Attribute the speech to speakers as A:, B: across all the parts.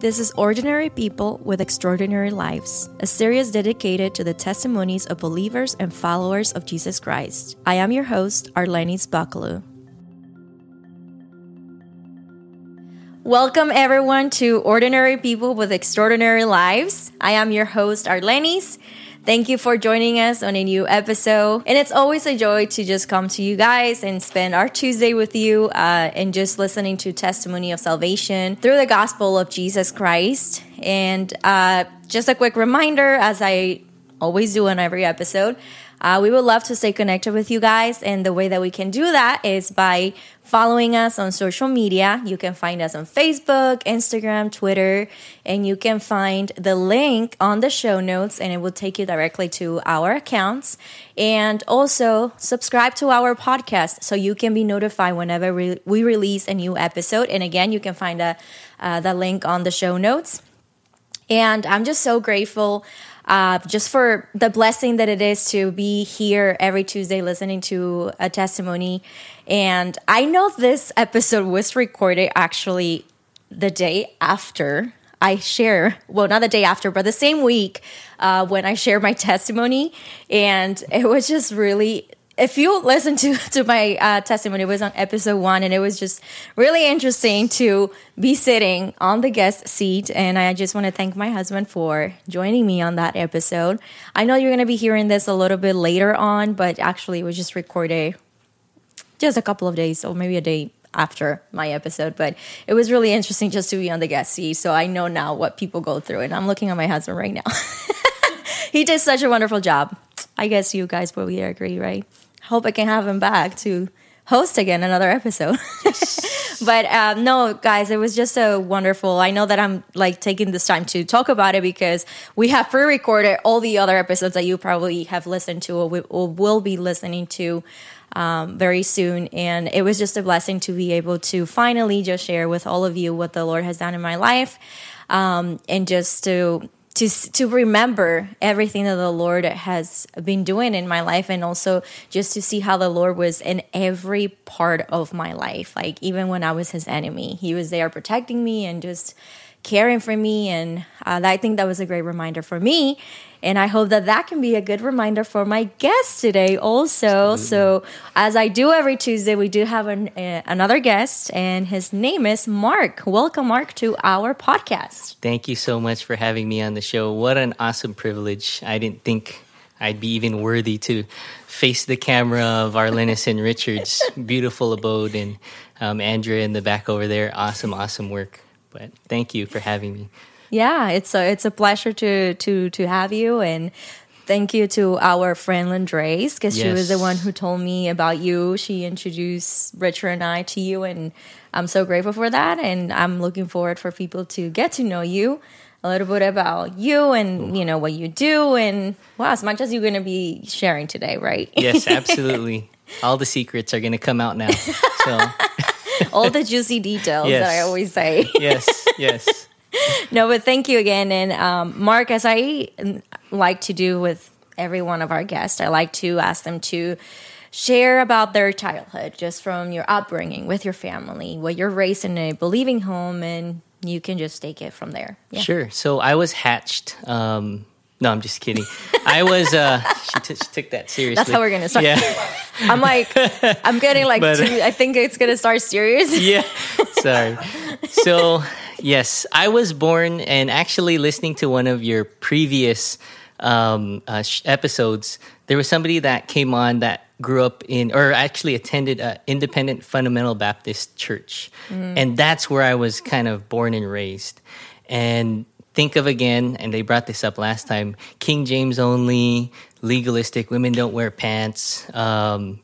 A: This is Ordinary People with Extraordinary Lives, a series dedicated to the testimonies of believers and followers of Jesus Christ. I am your host, Arlenis Bucklew. Welcome, everyone, to Ordinary People with Extraordinary Lives. I am your host, Arlenis. Thank you for joining us on a new episode. And it's always a joy to just come to you guys and spend our Tuesday with you uh, and just listening to testimony of salvation through the gospel of Jesus Christ. And uh, just a quick reminder, as I always do on every episode, uh, we would love to stay connected with you guys. And the way that we can do that is by following us on social media. You can find us on Facebook, Instagram, Twitter, and you can find the link on the show notes and it will take you directly to our accounts. And also subscribe to our podcast so you can be notified whenever we, we release a new episode. And again, you can find a, uh, the link on the show notes. And I'm just so grateful uh, just for the blessing that it is to be here every Tuesday listening to a testimony. And I know this episode was recorded actually the day after I share, well, not the day after, but the same week uh, when I share my testimony. And it was just really if you listen to to my uh, testimony, it was on episode one, and it was just really interesting to be sitting on the guest seat. And I just want to thank my husband for joining me on that episode. I know you're going to be hearing this a little bit later on, but actually, it was just recorded just a couple of days, or maybe a day after my episode. But it was really interesting just to be on the guest seat, so I know now what people go through. And I'm looking at my husband right now. he did such a wonderful job. I guess you guys probably agree, right? Hope I can have him back to host again another episode. but um, no, guys, it was just so wonderful. I know that I'm like taking this time to talk about it because we have pre-recorded all the other episodes that you probably have listened to or, or will be listening to um, very soon. And it was just a blessing to be able to finally just share with all of you what the Lord has done in my life. Um, and just to to to remember everything that the Lord has been doing in my life and also just to see how the Lord was in every part of my life. Like even when I was his enemy he was there protecting me and just caring for me. And uh, I think that was a great reminder for me and I hope that that can be a good reminder for my guest today, also. Absolutely. So, as I do every Tuesday, we do have an, uh, another guest, and his name is Mark. Welcome, Mark, to our podcast.
B: Thank you so much for having me on the show. What an awesome privilege. I didn't think I'd be even worthy to face the camera of Arlenis and Richard's beautiful abode, and um, Andrea in the back over there. Awesome, awesome work. But thank you for having me.
A: Yeah, it's a it's a pleasure to to to have you and thank you to our friend Landrace because yes. she was the one who told me about you. She introduced Richard and I to you, and I'm so grateful for that. And I'm looking forward for people to get to know you a little bit about you and you know what you do and well as much as you're going to be sharing today right
B: yes absolutely all the secrets are going to come out now so
A: all the juicy details yes. that i always say
B: yes yes
A: no, but thank you again. And um, Mark, as I like to do with every one of our guests, I like to ask them to share about their childhood, just from your upbringing with your family, what you're raised in a believing home, and you can just take it from there.
B: Yeah. Sure. So I was hatched. Um, no, I'm just kidding. I was. Uh, she, t- she, took that seriously.
A: That's how we're gonna start. Yeah. I'm like, I'm getting like. But, too, I think it's gonna start serious.
B: yeah. Sorry. So yes, I was born and actually listening to one of your previous um, uh, sh- episodes. There was somebody that came on that grew up in or actually attended an independent fundamental Baptist church, mm. and that's where I was kind of born and raised. And think of again, and they brought this up last time King James only, legalistic, women don't wear pants, um,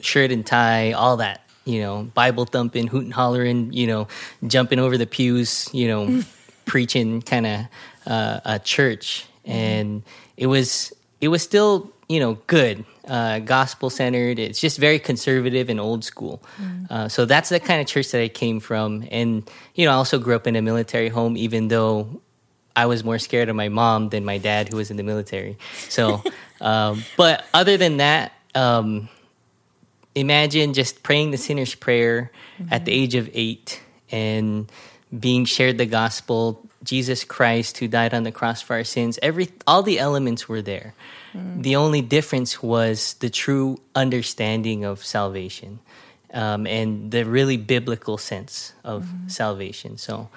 B: shirt and tie, all that, you know, Bible thumping, hooting, hollering, you know, jumping over the pews, you know, preaching kind of uh, a church. And it was, it was still, you know, good, uh, gospel centered. It's just very conservative and old school. Mm. Uh, so that's the kind of church that I came from. And, you know, I also grew up in a military home, even though I was more scared of my mom than my dad, who was in the military. So, um, but other than that, um, imagine just praying the sinner's prayer mm-hmm. at the age of eight and being shared the gospel Jesus Christ who died on the cross for our sins. Every all the elements were there. The only difference was the true understanding of salvation um, and the really biblical sense of salvation. So,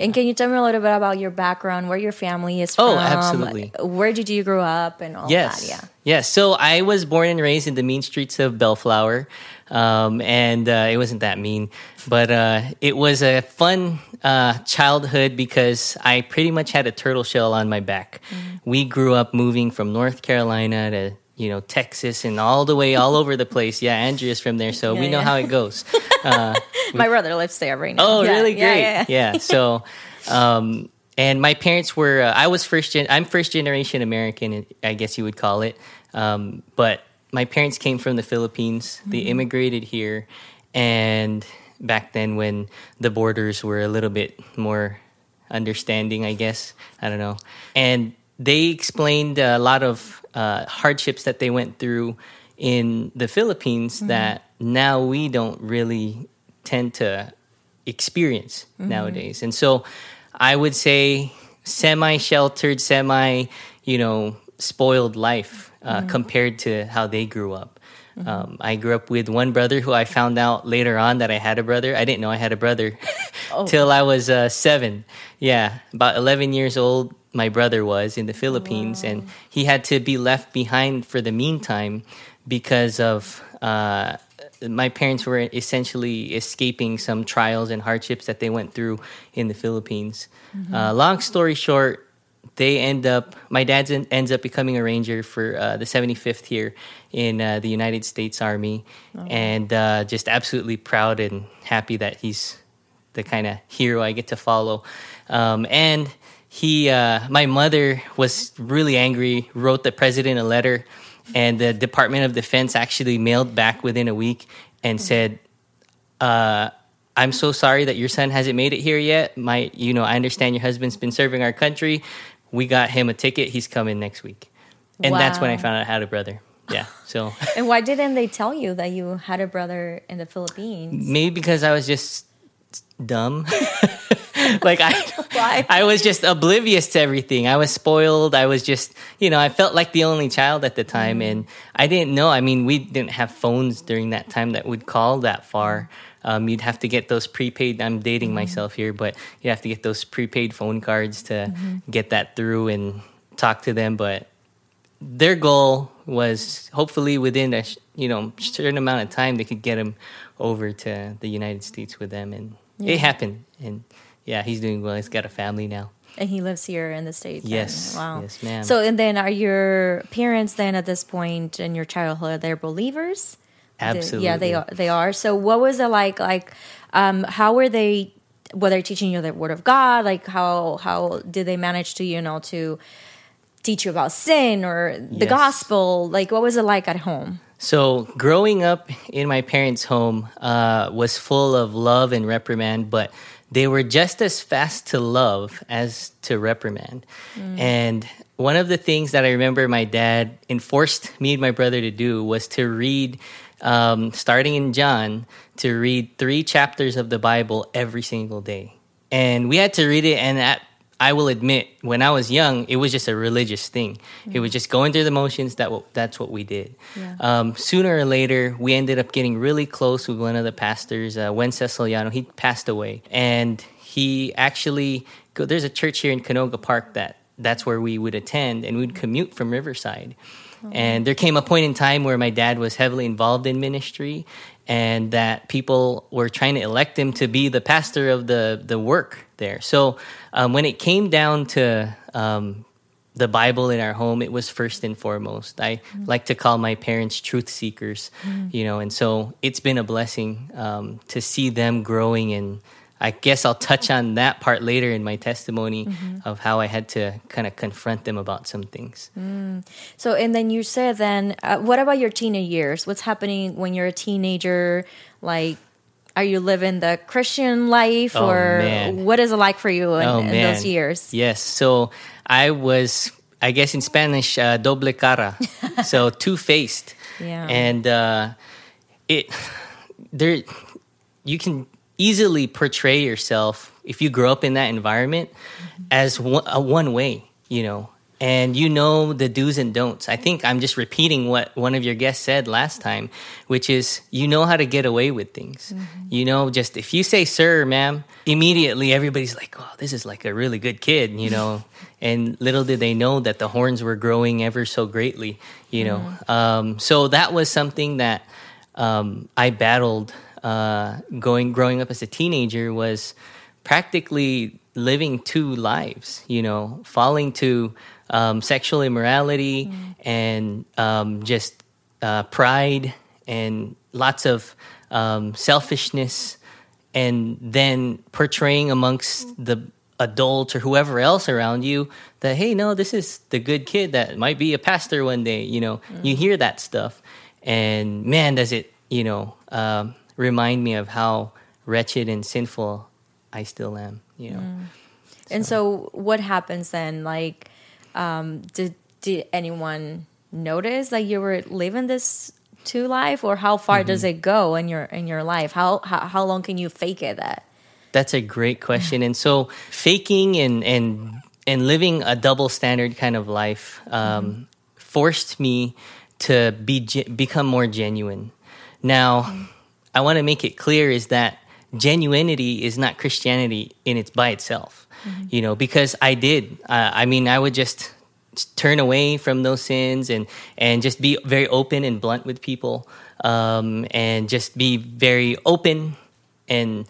A: And can you tell me a little bit about your background, where your family is from?
B: Oh, absolutely.
A: Where did you grow up and all
B: yes,
A: that? Yeah.
B: yes. So I was born and raised in the mean streets of Bellflower, um, and uh, it wasn't that mean, but uh, it was a fun uh, childhood because I pretty much had a turtle shell on my back. We grew up moving from North Carolina to you know Texas and all the way all over the place. Yeah, Andrea's from there, so
A: Yeah,
B: we know
A: yeah.
B: how it goes. Uh,
A: My brother lives there right now.
B: Oh,
A: Yeah,
B: really?
A: yeah,
B: Great.
A: Yeah, yeah.
B: So, um, and my parents were. Uh, I was first. Gen- I'm first generation American. I guess you would call it. Um, but my parents came from the Philippines. They
A: Mm-hmm.
B: immigrated here, and back then when the borders were a little bit more understanding, I guess I don't know. And they explained a lot of uh, hardships that they went through in the Philippines that now we don't really tend to experience nowadays. And so I would say semi sheltered, semi, you know, spoiled life uh, compared to how they grew up. Um, I grew up with one brother who I found out later on that I had a brother. I didn't know I had a brother till I was uh, seven. Yeah, about 11 years old, my brother was in the Philippines, and he had to be left behind for the meantime because of uh, my parents were essentially escaping some trials and hardships that they went through in the Philippines. Uh, long story short, they end up my dad en- ends up becoming a ranger for uh, the 75th here in uh, the united states army and uh, just absolutely proud and happy that he's the kind of hero i get to follow. Um, and he uh, my mother was really angry wrote the president a letter and the department of defense actually mailed back within a week and said uh, I'm so sorry that your son hasn't made it here yet. My, you know, I understand your husband's been serving our country. We got him a ticket. He's coming next week. And that's when I found out I had a brother. Yeah. So
A: And why didn't they tell you that you had a brother in the Philippines?
B: maybe because I was just dumb. like I
A: Why?
B: I was just oblivious to everything. I was spoiled. I was just, you know, I felt like the only child at the time mm. and I didn't know. I mean, we didn't have phones during that time that would call that far. Um, you'd have to get those prepaid. I'm dating mm-hmm. myself here, but you have to get those prepaid phone cards to mm-hmm. get that through and talk to them. But their goal was hopefully within a you know certain amount of time they could get him over to the United States with them, and
A: Yeah.
B: it happened. And yeah, he's doing well. He's got a family now.
A: And he lives here in the States. and-
B: Yes.
A: wow.
B: Yes, ma'am.
A: So, and then are your parents then at this point in your childhood, they're believers?
B: Absolutely.
A: yeah, they are. They are. So, what was it like? Like, um, how were they? Were they teaching you the Word of God? Like, how how did they manage to you know to teach you about sin or the
B: Yes.
A: gospel? Like, what was it like at home?
B: So growing up in my parents' home uh, was full of love and reprimand, but they were just as fast to love as to reprimand. And one of the things that I remember my dad enforced me and my brother to do was to read, um, starting in John, to read three chapters of the Bible every single day. And we had to read it, and at I will admit, when I was young, it was just a religious thing. It was just going through the motions. That w- that's what we did.
A: Yeah.
B: Um, sooner or later, we ended up getting really close with one of the pastors, uh, Wences Soliano. He passed away, and he actually go, there's a church here in Canoga Park that that's where we would attend, and we'd commute from Riverside. And there came a point in time where my dad was heavily involved in ministry, and that people were trying to elect him to be the pastor of the the work there. So um, when it came down to um, the Bible in our home, it was first and foremost. I like to call my parents truth seekers, you know, and so it's been a blessing um, to see them growing. And I guess I'll touch on that part later in my testimony of how I had to kind of confront them about some things.
A: So, and then you said then, uh, what about your teenage years? What's happening when you're a teenager? Like, are you living the Christian life,
B: Oh,
A: or
B: man.
A: what is it like for you in,
B: Oh,
A: in those years?
B: Yes. So I was, I guess in Spanish, uh, doble cara. so two faced.
A: Yeah.
B: And uh, it, there, you can easily portray yourself if you grow up in that environment as one, one way, you know, and you know the do's and don'ts. I think I'm just repeating what one of your guests said last time, which is you know how to get away with things. You know, just if you say sir, ma'am, immediately everybody's like, oh, this is like a really good kid, you know. and little did they know that the horns were growing ever so greatly, you know. Um, so that was something that um, I battled uh, going growing up as a teenager was practically living two lives, you know, falling to um, sexual immorality and um, just uh, pride and lots of um, selfishness, and then portraying amongst the adults or whoever else around you that hey no this is the good kid that might be a pastor one day you know. You hear that stuff and man does it you know um, remind me of how wretched and sinful i still am you know
A: And so, what happens then? Like, um, did did anyone notice that you were living this two life, or how far does
B: Mm-hmm.
A: it go in your in your life? How how, how long can you fake it? That
B: That's a great question. And so faking and and and living a double standard kind of life um, forced me to be ge- become more genuine. Now, I want to make it clear is that genuinity is not Christianity in its by itself. You know, because I did. Uh, I mean, I would just turn away from those sins and and just be very open and blunt with people um, and just be very open and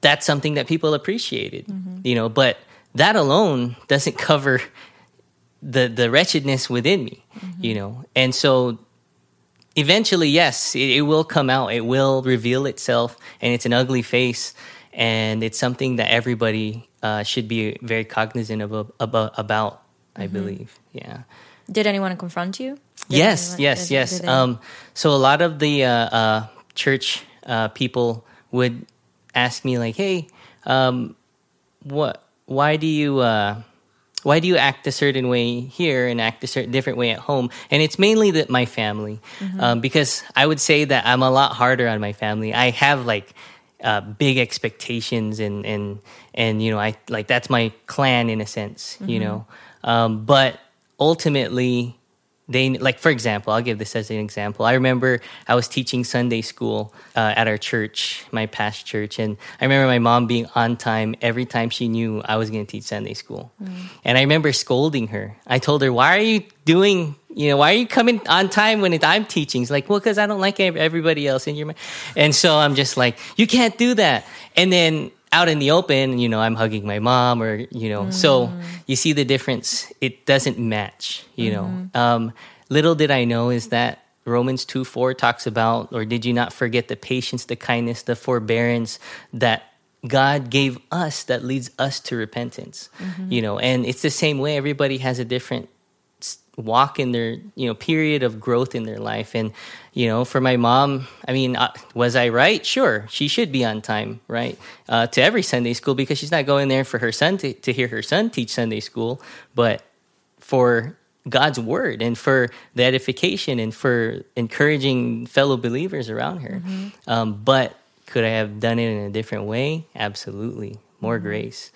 B: that's something that people appreciated you know but that alone doesn't cover the the wretchedness within me you know and so eventually yes it, it will come out it will reveal itself and it's an ugly face and it's something that everybody uh, should be very cognizant of about, about i believe yeah
A: did anyone confront you? Did
B: yes,
A: anyone-
B: yes,
A: did-
B: yes.
A: did
B: Um, so a lot of the uh, uh, church uh, people would ask me like, "Hey, um, what? Why do you? Why do you act a certain way here and act a certain different way at home?" And it's mainly that my family, um, because I would say that I'm a lot harder on my family. I have like. Uh, big expectations and and and you know I like that's my clan in a sense you know um, but ultimately they like for example i'll give this as an example. I remember i was teaching sunday school uh, at our church my past church and i remember my mom being on time every time she knew i was going to teach sunday school. And i remember scolding her. I told her why are you doing you know why are you coming on time when it, i'm teaching? It's like well because i don't like everybody else in your ma-" and so i'm just like you can't do that. And then out in the open, you know, I'm hugging my mom or, you know, so mm. you see the difference. It doesn't match, you know. Mm-hmm. Um, little did I know is that Romans 2 4 talks about, or did you not forget the patience, the kindness, the forbearance that God gave us that leads us to repentance, mm-hmm. you know, and it's the same way. Everybody has a different walk in their you know period of growth in their life and you know for my mom i mean uh, was i right? Sure she should be on time right uh, to every sunday school because she's not going there for her son to, to hear her son teach sunday school. But for god's word and for the edification and for encouraging fellow believers around her. Um, but could i have done it in a different way? Absolutely. More grace.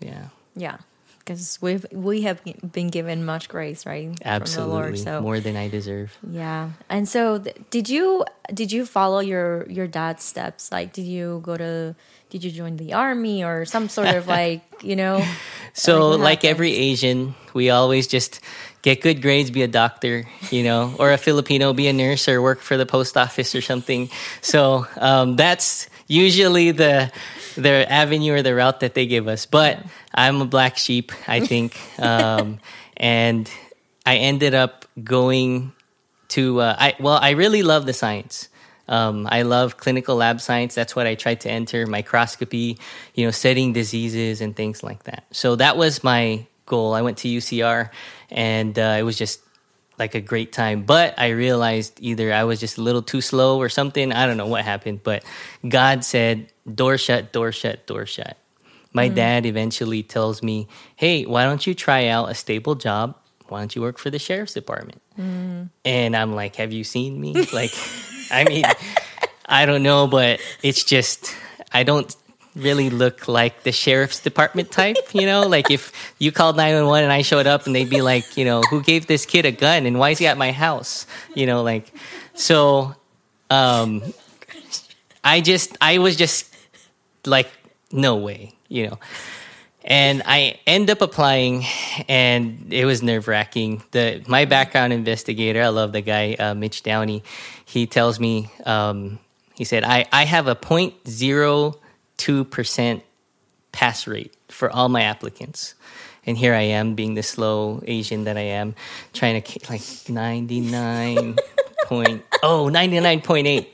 B: Yeah.
A: Yeah, because we've we have been given much grace, right?
B: absolutely
A: From the Lord. So
B: more than i deserve
A: Yeah. And so th- did you did you follow your your dad's steps? Like did you go to did you join the army or some sort of like, you know?
B: So, like every Asian, we always just get good grades, be a doctor, you know, or a Filipino, be a nurse or work for the post office or something. So, um, that's usually the the avenue or the route that they give us. But I'm a black sheep, I think, um, and I ended up going to uh, I well, I really love the science. Um, I love clinical lab science. That's what I tried to enter microscopy, you know, studying diseases and things like that. So that was my goal. I went to UCR, and uh, it was just like a great time. But I realized either I was just a little too slow or something. I don't know what happened, but God said, "Door shut, door shut, door shut." My mm-hmm. dad eventually tells me, "Hey, why don't you try out a stable job? Why don't you work for the sheriff's department?" Mm-hmm. And I'm like, "Have you seen me?" like, I mean, I don't know, but it's just I don't really look like the sheriff's department type, you know? Like if you called 911 and I showed up and they'd be like, you know, who gave this kid a gun and why is he at my house? You know, like, so, um, I just, I was just like, no way, you know? And I end up applying, and it was nerve wracking. The my background investigator, I love the guy, uh, Mitch Downey. He tells me, um, he said, I, I have a 0.02% pass rate for all my applicants. And here I am, being the slow Asian that I am, trying to like 99 point, oh, 99.8.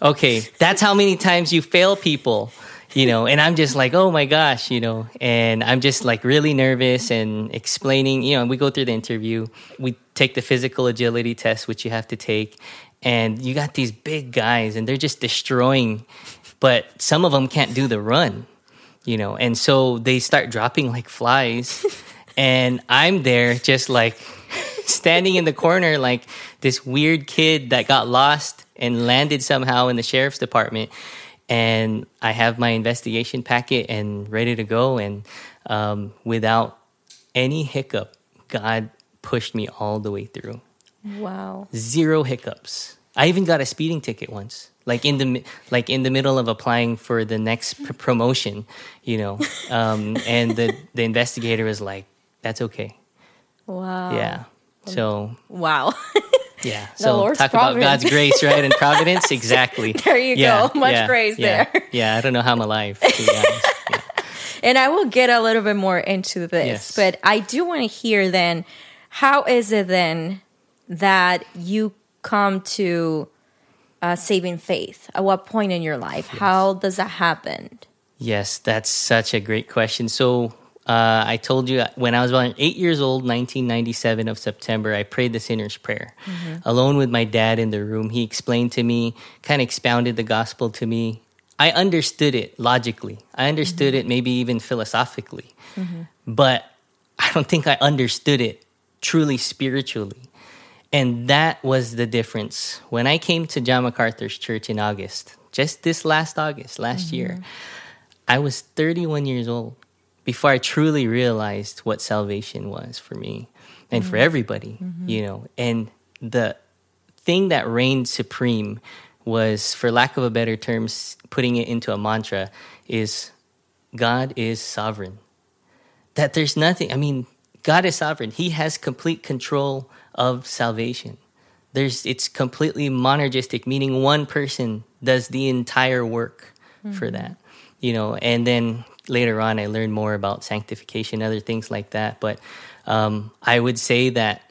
B: Okay, that's how many times you fail people you know, and I'm just like, oh my gosh, you know, and I'm just like really nervous and explaining, you know, we go through the interview, we take the physical agility test, which you have to take, and you got these big guys and they're just destroying, but some of them can't do the run, you know, and so they start dropping like flies, and I'm there just like standing in the corner like this weird kid that got lost and landed somehow in the sheriff's department and I have my investigation packet and ready to go. And um, without any hiccup, God pushed me all the way through.
A: Wow.
B: Zero hiccups. I even got a speeding ticket once, like in the like in the middle of applying for the next pr- promotion, you know. Um, and the the investigator is like, "That's okay."
A: Wow.
B: Yeah. So.
A: Wow.
B: Yeah. So Lord's talk providence. about God's grace, right, and providence. Exactly.
A: there you yeah, go. Much
B: yeah,
A: grace
B: yeah,
A: there.
B: Yeah. I don't know how I'm alive.
A: And I will get a little bit more into this, yes. but I do want to hear then how is it then that you come to uh, saving faith? At what point in your life? Yes. How does that happen?
B: Yes, that's such a great question. So uh, I told you when I was about eight years old, 1997 of September, I prayed the sinner's prayer. Mm-hmm. Alone with my dad in the room, he explained to me, kind of expounded the gospel to me. I understood it logically. I understood mm-hmm. it maybe even philosophically. Mm-hmm. But I don't think I understood it truly spiritually. And that was the difference. When I came to John MacArthur's church in August, just this last August, last year, mm-hmm. I was 31 years old before I truly realized what salvation was for me and mm-hmm. for everybody, mm-hmm. you know. And the thing that reigned supreme was, for lack of a better term, putting it into a mantra, is God is sovereign. That there's nothing, I mean, God is sovereign. He has complete control of salvation. There's, it's completely monergistic, meaning one person does the entire work mm-hmm. for that, you know. And then later on, I learned more about sanctification, other things like that. But um, I would say that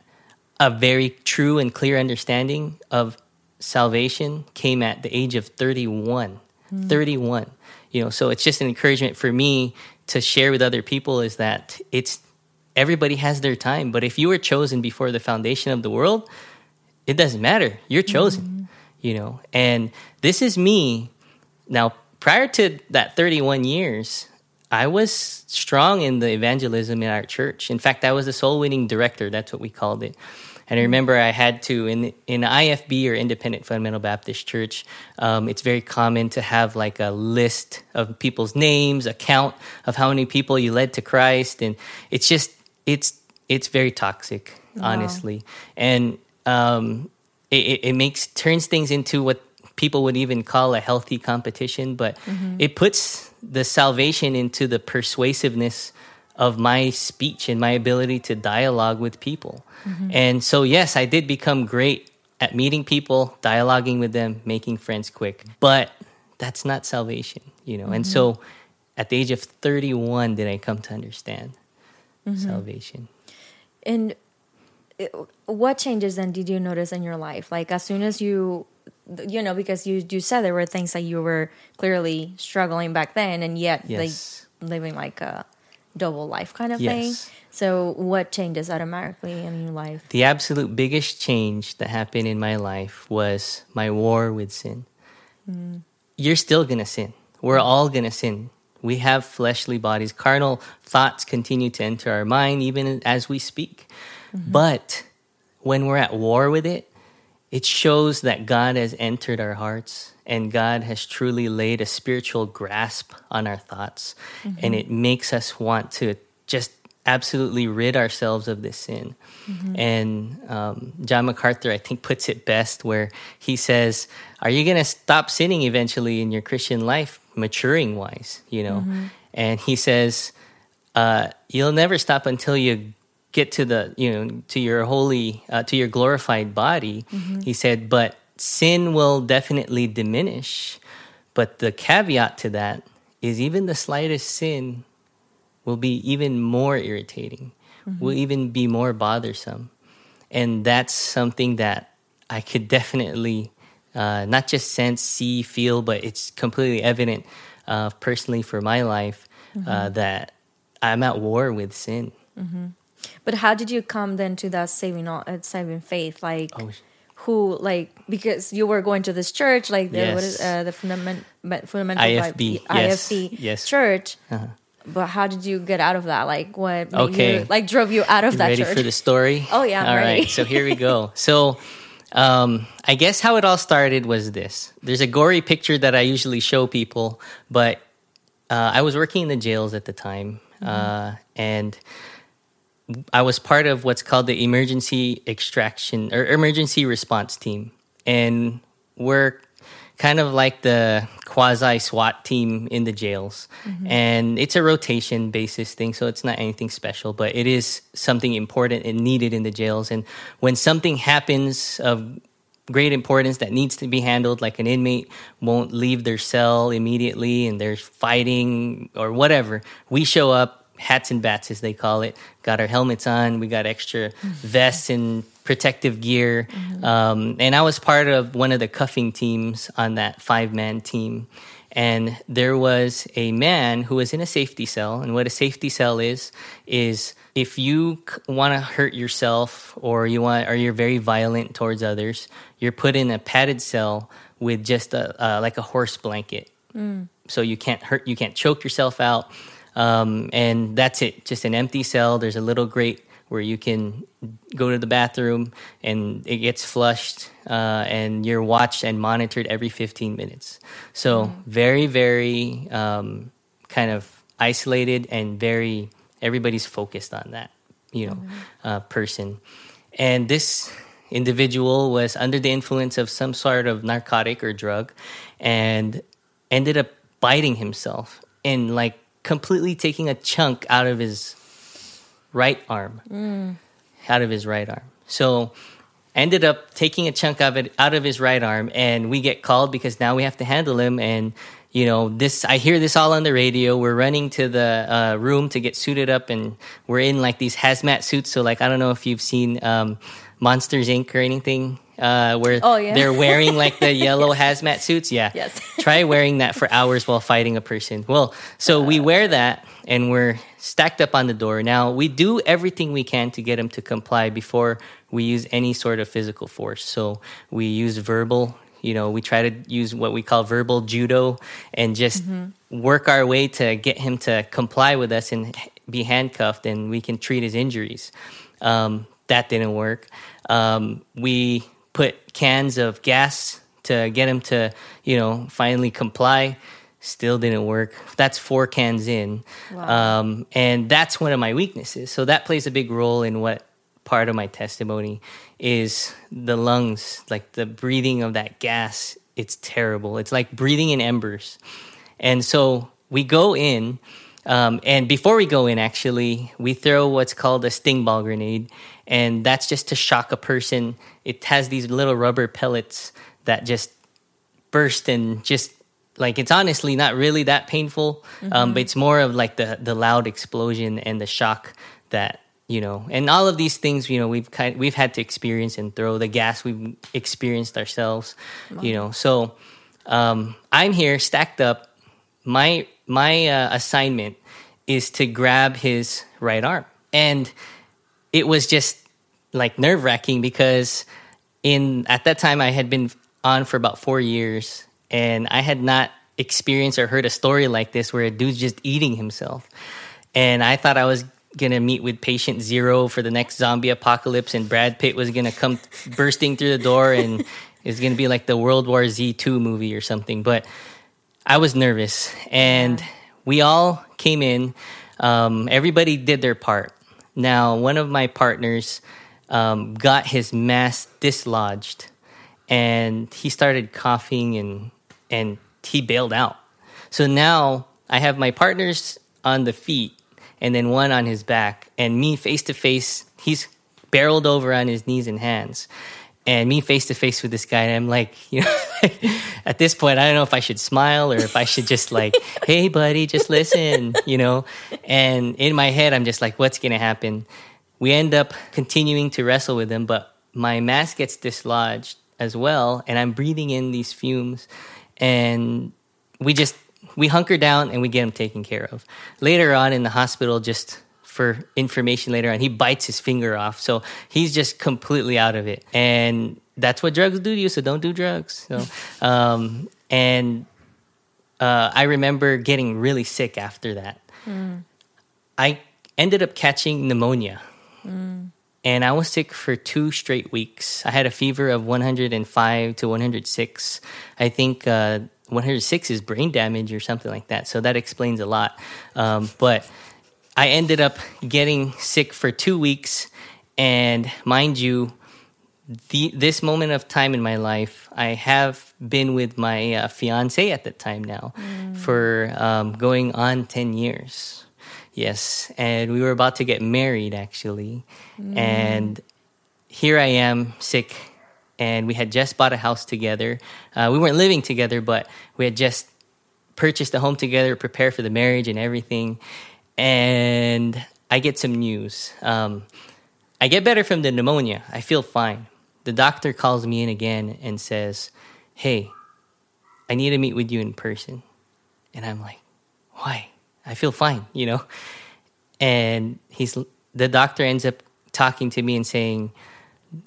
B: a very true and clear understanding of salvation came at the age of 31. Mm. 31. You know, so it's just an encouragement for me to share with other people is that it's everybody has their time, but if you were chosen before the foundation of the world, it doesn't matter. You're chosen. Mm. You know, and this is me now prior to that 31 years, I was strong in the evangelism in our church. In fact, I was a soul winning director. That's what we called it. And I remember I had to in in IFB or Independent Fundamental Baptist Church. Um, it's very common to have like a list of people's names, a count of how many people you led to Christ, and it's just it's it's very toxic, wow. honestly, and um, it, it makes turns things into what people would even call a healthy competition, but mm-hmm. it puts the salvation into the persuasiveness of my speech and my ability to dialogue with people. Mm-hmm. And so, yes, I did become great at meeting people, dialoguing with them, making friends quick. But that's not salvation, you know. Mm-hmm. And so, at the age of 31, did I come to understand mm-hmm. salvation.
A: And what changes then did you notice in your life? Like, as soon as you you know because you you said there were things that you were clearly struggling back then and yet yes. like living like a double life kind of yes. thing so what changes automatically in your life
B: the absolute biggest change that happened in my life was my war with sin mm. you're still gonna sin we're all gonna sin we have fleshly bodies. Carnal thoughts continue to enter our mind even as we speak. Mm-hmm. but when we're at war with it it shows that God has entered our hearts and God has truly laid a spiritual grasp on our thoughts, and it makes us want to just absolutely rid ourselves of this sin. And um, John MacArthur, I think, puts it best where he says, Are you going to stop sinning eventually in your Christian life, maturing wise? You know? And he says, uh, You'll never stop until you get to the, you know, to your holy, uh, to your glorified body. He said, But sin will definitely diminish. But the caveat to that is even the slightest sin will be even more irritating, will even be more bothersome. And that's something that I could definitely uh, not just sense, see, feel, but it's completely evident uh, personally for my life uh, that I'm at war with sin.
A: But how did you come then to that saving uh, saving faith? Like
B: Oh,
A: who like because you were going to this church like the what is uh, the fundament fundamental
B: IFB, yes,
A: IFB
B: yes.
A: church. But how did you get out of that? Like what
B: Okay.
A: you, like drove you out of that
B: ready
A: church?
B: for the story?
A: Oh, yeah,
B: All right, so here we go. So, um, I guess how it all started was this. There's a gory picture that I usually show people, but uh, I was working in the jails at the time, uh, and I was part of what's called the emergency extraction or emergency response team, and we're kind of like the quasi SWAT team in the jails. Mm-hmm. And it's a rotation basis thing, so it's not anything special, but it is something important and needed in the jails. And when something happens of great importance that needs to be handled, like an inmate won't leave their cell immediately and they're fighting or whatever, we show up. Hats and bats, as they call it. Got our helmets on. We got extra vests and protective gear. Um, and I was part of one of the cuffing teams on that five man team. And there was a man who was in a safety cell. And what a safety cell is, is if you want to hurt yourself or you want, or you're very violent towards others, you're put in a padded cell with just a, uh, like a horse blanket. So you can't hurt, you can't choke yourself out. Um, and that's it, just an empty cell. There's a little grate where you can go to the bathroom and it gets flushed uh, and you're watched and monitored every 15 minutes. So very very um, kind of isolated and very everybody's focused on that you know uh, person. And this individual was under the influence of some sort of narcotic or drug and ended up biting himself and like completely taking a chunk out of his right arm. Out of his right arm. So ended up taking a chunk of it out of his right arm and we get called because now we have to handle him and you know this i hear this all on the radio. We're running to the uh, room to get suited up and we're in like these hazmat suits. So like i don't know if you've seen um, monsters inc or anything uh, where
A: Oh, yeah.
B: they're wearing like the yellow hazmat suits yeah
A: Yes.
B: try wearing that for hours while fighting a person. Well, so we wear that and we're stacked up on the door. Now, we do everything we can to get him to comply before we use any sort of physical force. So we use verbal, you know, we try to use what we call verbal judo and just work our way to get him to comply with us and be handcuffed and we can treat his injuries. Um, that didn't work. Um, we put cans of gas to get him to, you know, finally comply. Still didn't work. That's four cans in. Um, and that's one of my weaknesses. So that plays a big role in what part of my testimony is the lungs, like the breathing of that gas. It's terrible. It's like breathing in embers. And so we go in, um, and before we go in, actually, we throw what's called a sting ball grenade, and that's just to shock a person. It has these little rubber pellets that just burst and just like it's honestly not really that painful, um, but it's more of like the the loud explosion and the shock that you know, and all of these things you know we've kind we've had to experience and throw the gas we've experienced ourselves, you know. So um, I'm here stacked up. My my uh, assignment is to grab his right arm, and it was just like nerve wracking because in at that time I had been on for about four years, and I had not experienced or heard a story like this where a dude's just eating himself, and I thought I was gonna meet with patient zero for the next zombie apocalypse, and Brad Pitt was gonna come bursting through the door and It's going to be like the World War Z two movie or something. But I was nervous, and yeah. we all came in. Um, everybody did their part. Now, one of my partners um, got his mask dislodged, and he started coughing and and he bailed out. So now I have my partners on the feet and then one on his back, and me face to face. He's barreled over on his knees and hands, and me face to face with this guy. And I'm like, you know, at this point, I don't know if I should smile or if I should just like, hey, buddy, just listen, you know. And in my head, I'm just like, what's gonna happen? We end up continuing to wrestle with him, but my mask gets dislodged as well, and I'm breathing in these fumes, and we just we hunker down and we get him taken care of. Later on in the hospital, just for information later on, he bites his finger off. So he's just completely out of it. And that's what drugs do to you. So don't do drugs. So, um, and uh, I remember getting really sick after that. Mm. I ended up catching pneumonia. Mm. And I was sick for two straight weeks. I had a fever of 105 to 106. I think uh, 106 is brain damage or something like that. So that explains a lot. Um, but I ended up getting sick for two weeks. And mind you, the, this moment of time in my life, I have been with my uh, fiance at that time now mm. for um, going on 10 years. Yes. And we were about to get married actually. Mm. And here I am sick and we had just bought a house together. Uh, we weren't living together, but we had just purchased a home together, prepared for the marriage and everything. And I get some news. Um, I get better from the pneumonia. I feel fine. The doctor calls me in again and says, Hey, I need to meet with you in person. And I'm like, Why? I feel fine, you know? And he's the doctor ends up talking to me and saying,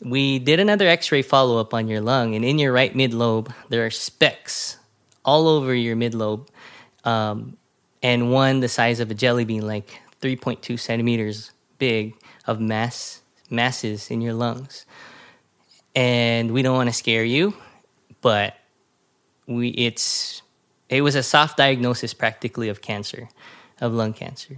B: we did another x-ray follow-up on your lung and in your right mid-lobe there are specks all over your mid-lobe um, and one the size of a jelly bean like 3.2 centimeters big of mass masses in your lungs and we don't want to scare you but we it's it was a soft diagnosis practically of cancer of lung cancer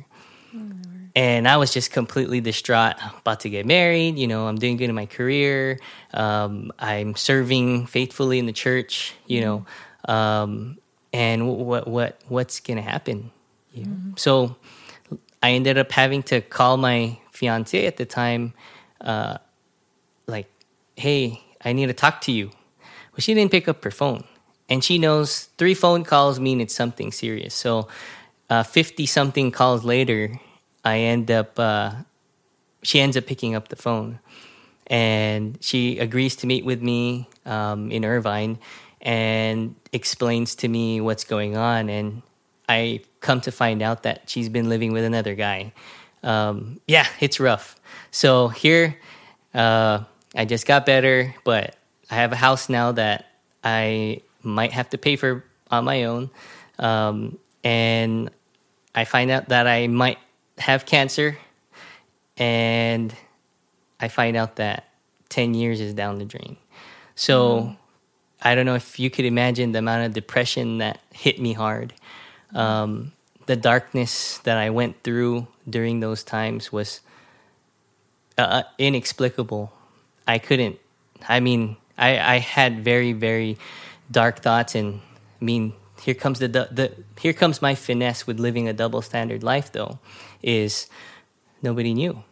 B: and I was just completely distraught. I'm about to get married, you know, I'm doing good in my career. Um, I'm serving faithfully in the church, you know, um, and what what what's gonna happen? You know? mm-hmm. So I ended up having to call my fiance at the time, uh, like, "Hey, I need to talk to you." Well, she didn't pick up her phone, and she knows three phone calls mean it's something serious. So, fifty uh, something calls later, I end up, uh, she ends up picking up the phone and she agrees to meet with me um, in Irvine and explains to me what's going on. And I come to find out that she's been living with another guy. Um, yeah, it's rough. So here, uh, I just got better, but I have a house now that I might have to pay for on my own. Um, and I find out that I might have cancer and I find out that 10 years is down the drain. So. I don't know if you could imagine the amount of depression that hit me hard. Um, the darkness that I went through during those times was uh, uh, inexplicable. I couldn't, I mean, I, I had very, very dark thoughts and I mean, here comes the, the here comes my finesse with living a double standard life though is nobody knew.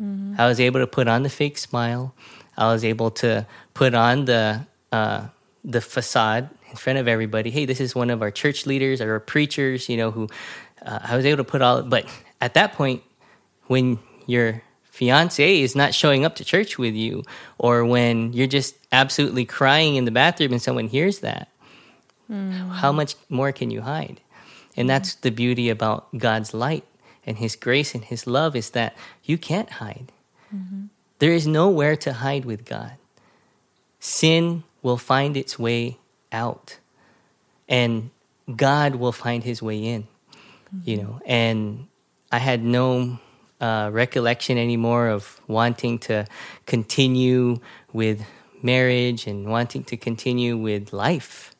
B: Mm-hmm. i was able to put on the fake smile. I was able to put on the uh, the facade in front of everybody. Hey this is one of our church leaders or our preachers you know who uh, i was able to put all but at that point when your fiance is not showing up to church with you or when you're just absolutely crying in the bathroom and someone hears that Mm. How much more can you hide? And that's the beauty about God's light and His grace and His love is that you can't hide. Mm-hmm. There is nowhere to hide with God. Sin will find its way out, and God will find His way in. Mm-hmm. You know, and I had no uh, recollection anymore of wanting to continue with marriage and wanting to continue with life.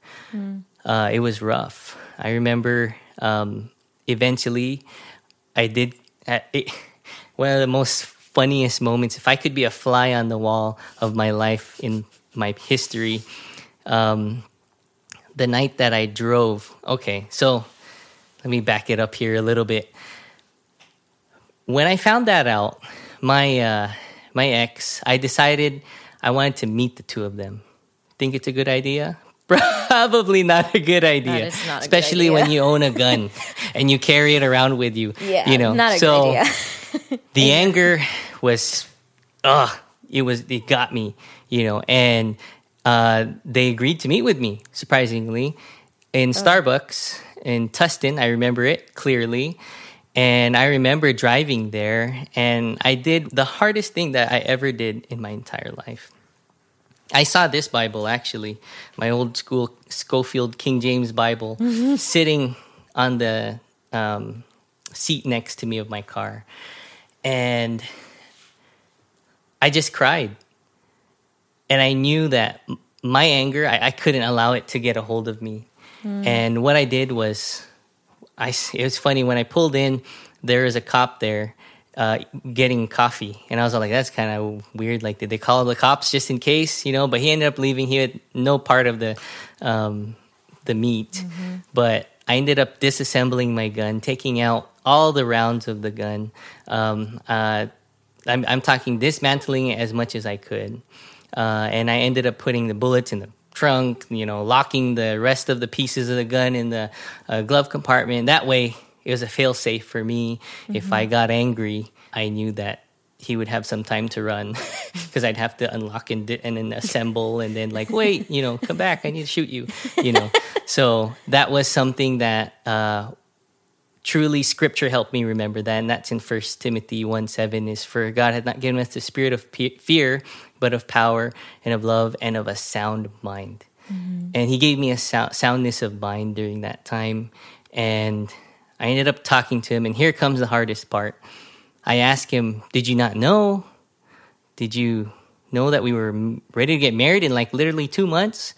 B: Uh, it was rough. I remember um, eventually I did. Uh, it, one of the most funniest moments, if I could be a fly on the wall of my life in my history, um, the night that I drove. Okay, so let me back it up here a little bit. When I found that out, my uh, my ex, I decided I wanted to meet the two of them. Think it's a good idea? Probably not a good idea,
A: a good
B: especially
A: idea.
B: when you own a gun and you carry it around with you.
A: Yeah,
B: you know.
A: not a
B: so
A: good idea.
B: the anger was, ugh, it was it got me, you know, and uh, they agreed to meet with me surprisingly in Starbucks in Tustin. I remember it clearly. And I remember driving there, and I did the hardest thing that I ever did in my entire life. I saw this Bible actually, my old school Scofield King James Bible, sitting on the um, seat next to me of my car, and I just cried, and I knew that my anger, I, I couldn't allow it to get a hold of me, and what I did was, I it was funny when I pulled in, there was a cop there. Uh, getting coffee, and I was like, "That's kind of weird. Like, did they call the cops just in case, you know?" But he ended up leaving. He had no part of the um, the meat, but I ended up disassembling my gun, taking out all the rounds of the gun. Um, uh, I'm, I'm talking dismantling it as much as I could, uh, and I ended up putting the bullets in the trunk. You know, locking the rest of the pieces of the gun in the uh, glove compartment. That way, it was a fail safe for me. If I got angry, I knew that he would have some time to run because I'd have to unlock and, di- and then assemble and then like wait you know come back I need to shoot you you know so that was something that uh, truly scripture helped me remember that and that's in first timothy 1 7 is for god had not given us the spirit of pe- fear but of power and of love and of a sound mind. And he gave me a sou- soundness of mind during that time and i ended up talking to him and here comes the hardest part. I asked him did you not know? Did you know that we were m- ready to get married in like literally two months?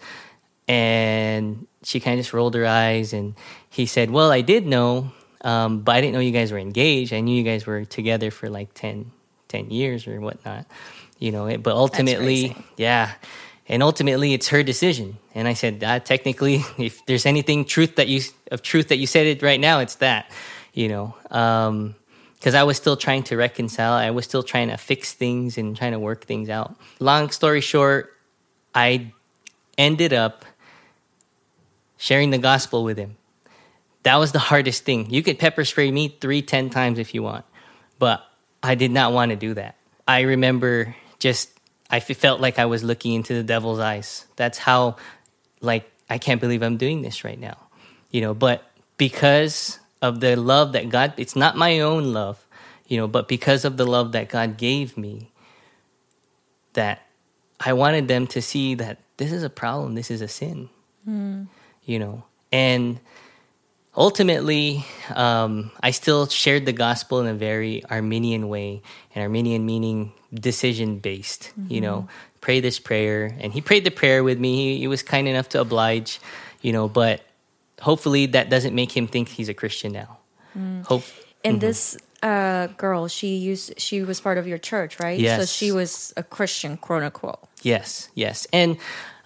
B: And she kind of just rolled her eyes and he said well i did know um, but i didn't know you guys were engaged. I knew you guys were together for like 10, 10 years or whatnot you know it, but ultimately yeah and ultimately it's her decision and i said that technically if there's anything truth that you of truth that you said it right now it's that you know um because I was still trying to reconcile. I was still trying to fix things and trying to work things out. Long story short, I ended up sharing the gospel with him. That was the hardest thing. You could pepper spray me three, ten times if you want, but I did not want to do that. I remember just I felt like I was looking into the devil's eyes. That's how, like, I can't believe I'm doing this right now, you know. But because of the love that God, it's not my own love, you know, but because of the love that God gave me, that I wanted them to see that this is a problem, this is a sin, you know, and ultimately, um, I still shared the gospel in a very Arminian way, and Arminian meaning decision based. You know, mm-hmm. pray this prayer, and he prayed the prayer with me. He, he was kind enough to oblige, you know, but hopefully that doesn't make him think he's a Christian now. Mm. Hope.
A: And mm-hmm. this uh, girl, she used she was part of your church, right?
B: Yes.
A: So she was a Christian, quote unquote.
B: Yes, yes. And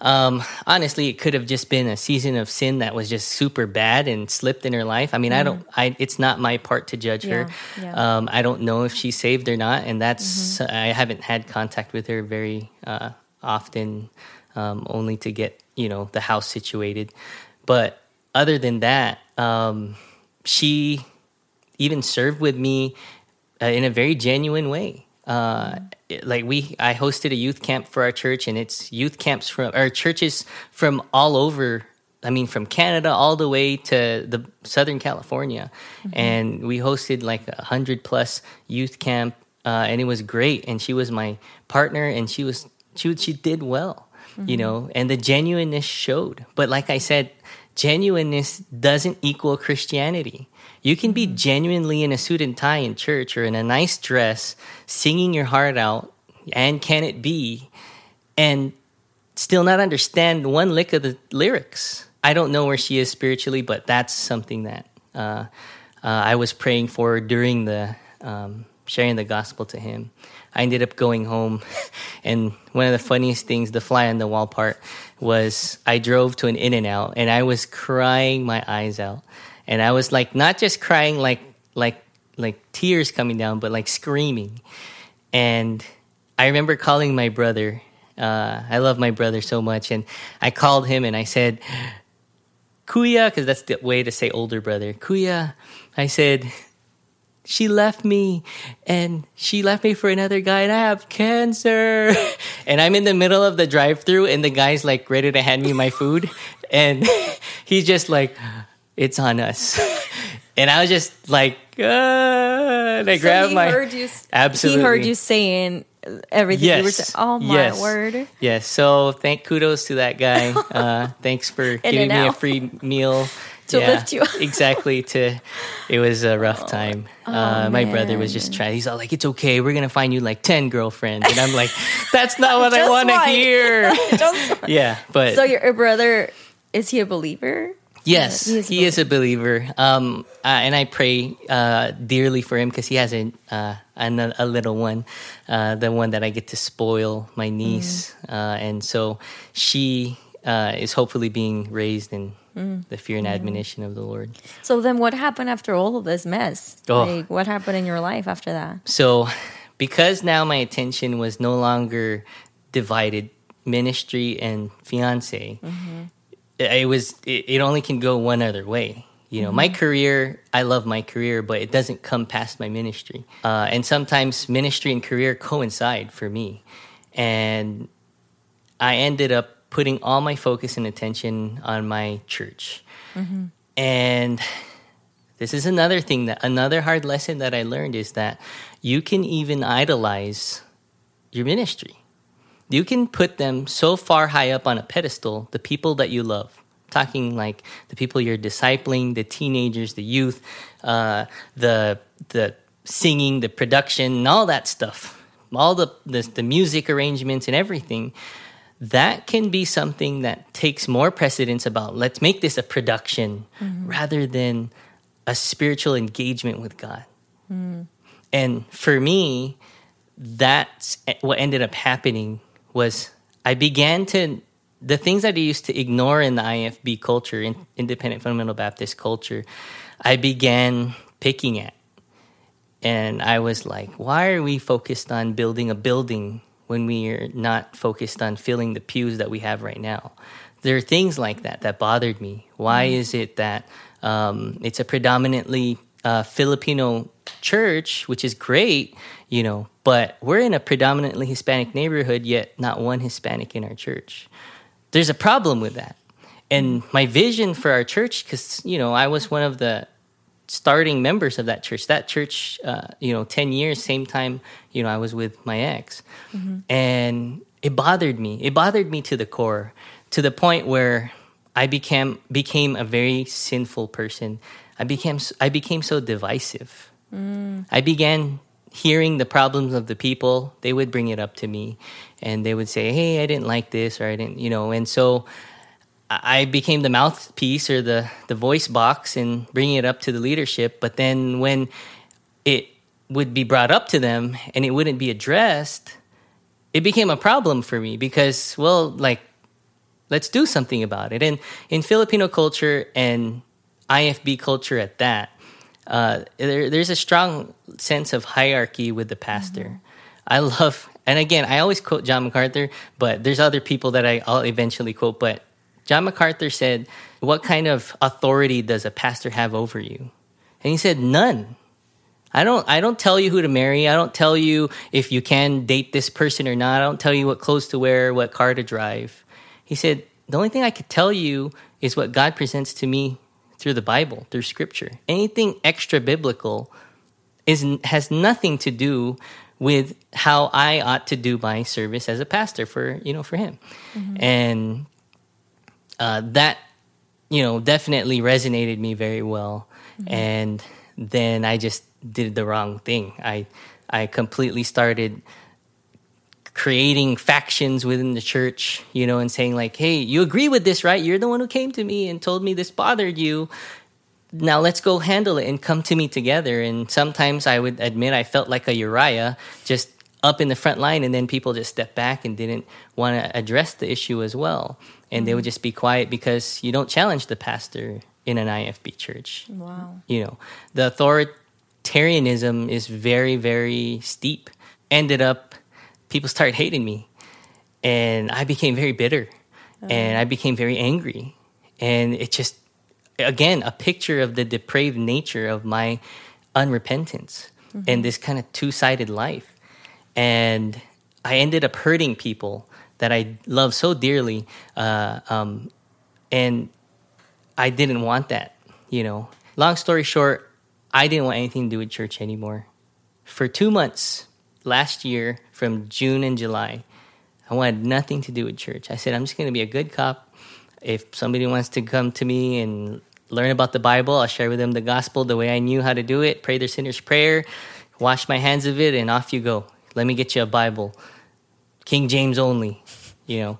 B: um, honestly, it could have just been a season of sin that was just super bad and slipped in her life. I mean, I don't, I, it's not my part to judge her.
A: Mm-hmm. Yeah, yeah.
B: Um, I don't know if she's saved or not. And that's, I haven't had contact with her very uh, often, um, only to get, you know, the house situated. But other than that, um, she even served with me uh, in a very genuine way. Uh, it- like we, I hosted a youth camp for our church, and it's youth camps from our churches from all over. I mean, from Canada all the way to the Southern California, and we hosted like a hundred plus youth camp, uh, and it was great. And she was my partner, and she was she she did well, you know, and the genuineness showed. But like I said, genuineness doesn't equal Christianity. You can be genuinely in a suit and tie in church or in a nice dress, singing your heart out, and can it be? And still not understand one lick of the lyrics. I don't know where she is spiritually, but that's something that uh, uh, I was praying for during the um, sharing the gospel to him. I ended up going home, and one of the funniest things, the fly on the wall part, was I drove to an In and Out, and I was crying my eyes out, and I was like not just crying like like like tears coming down, but like screaming, and I remember calling my brother. Uh, I love my brother so much, and I called him and I said, "Kuya," because that's the way to say older brother. Kuya, I said she left me and she left me for another guy and I have cancer. And I'm in the middle of the drive through and the guy's like ready to hand me my food. And he's just like, it's on us. And I was just like, uh, and I
A: So
B: grabbed
A: he
B: my.
A: heard you.
B: Absolutely.
A: He heard you saying everything you were
B: Yes.
A: saying. Oh my
B: Yes.
A: word!
B: Yes. So thank kudos to that guy. Uh, thanks for giving me a free meal
A: To lift you up.
B: exactly. To it was a rough time. uh, my brother was
A: Oh,
B: just trying. He's all like, "It's okay. We're gonna find you like ten girlfriends," and I'm like, "That's not what I want to hear." Yeah, but
A: so your brother is he a believer?
B: Yes,
A: he is a
B: he is a believer, um, uh, and I pray uh, dearly for him because he has a, uh, an, a little one, uh, the one that I get to spoil, my niece,
A: Mm.
B: uh, and so she uh, is hopefully being raised in
A: Mm.
B: the fear and admonition of the Lord.
A: So then, what happened after all of this mess?
B: Oh.
A: Like, what happened in your life after that?
B: So, because now my attention was no longer divided, ministry and fiance, it was it, it only can go one other way. You know, my career, I love my career, but it doesn't come past my ministry. Uh, and sometimes ministry and career coincide for me. And I ended up putting all my focus and attention on my church. And this is another thing that another hard lesson that I learned is that you can even idolize your ministry. You can put them so far high up on a pedestal, the people that you love. Talking like the people you're discipling, the teenagers, the youth, uh, the the singing, the production, and all that stuff, all the, the the music arrangements and everything. That can be something that takes more precedence about let's make this a production mm-hmm. rather than a spiritual engagement with God. And for me, that's what ended up happening was I began to the things that I used to ignore in the IFB culture, in independent fundamental Baptist culture, I began picking at. And I was like, why are we focused on building a building when we are not focused on filling the pews that we have right now? There are things like that that bothered me. Why is it that um, it's a predominantly uh, Filipino church, which is great, you know, but we're in a predominantly Hispanic neighborhood, yet not one Hispanic in our church. There's a problem with that. And my vision for our church, because, you know, I was one of the starting members of that church. That church, uh, you know, 10 years, same time, you know, I was with my ex. And it bothered me. It bothered me to the core, to the point where I became became a very sinful person. I became I became so divisive. I began hearing the problems of the people. They would bring it up to me, and they would say, "Hey, I didn't like this," or "I didn't," you know. And so I became the mouthpiece or the the voice box and bringing it up to the leadership. But then when it would be brought up to them and it wouldn't be addressed, it became a problem for me because, well, like, let's do something about it. And in Filipino culture and IFB culture at that, uh, there, there's a strong sense of hierarchy with the pastor. I love, and again, I always quote John MacArthur, but there's other people that I, I'll eventually quote. But John MacArthur said, What kind of authority does a pastor have over you? And he said, None. I don't I don't tell you who to marry. I don't tell you if you can date this person or not. I don't tell you what clothes to wear, what car to drive. He said, the only thing I could tell you is what God presents to me through the Bible, through scripture. Anything extra biblical is has nothing to do with how I ought to do my service as a pastor for, you know, for him. Mm-hmm. And uh, that you know definitely resonated me very well and then i just did the wrong thing i i completely started creating factions within the church, you know, and saying like, "Hey, you agree with this, right? You're the one who came to me and told me this bothered you. Now let's go handle it and come to me together." And sometimes I would admit I felt like a Uriah, just up in the front line, and then people just stepped back and didn't want to address the issue as well, and they would mm. just be quiet because you don't challenge the pastor in an IFB church.
A: Wow.
B: You know, the authoritarianism is very, very steep. Ended up, people started hating me. And I became very bitter. Oh. And I became very angry. And it just, again, a picture of the depraved nature of my unrepentance and mm-hmm. this kind of two sided life. And I ended up hurting people that I love so dearly. Uh, um, and I didn't want that, you know. Long story short, I didn't want anything to do with church anymore. For two months last year, from June and July, I wanted nothing to do with church. I said, I'm just going to be a good cop. If somebody wants to come to me and learn about the Bible, I'll share with them the gospel the way I knew how to do it, pray their sinner's prayer, wash my hands of it, and off you go. Let me get you a Bible. King James only, you know.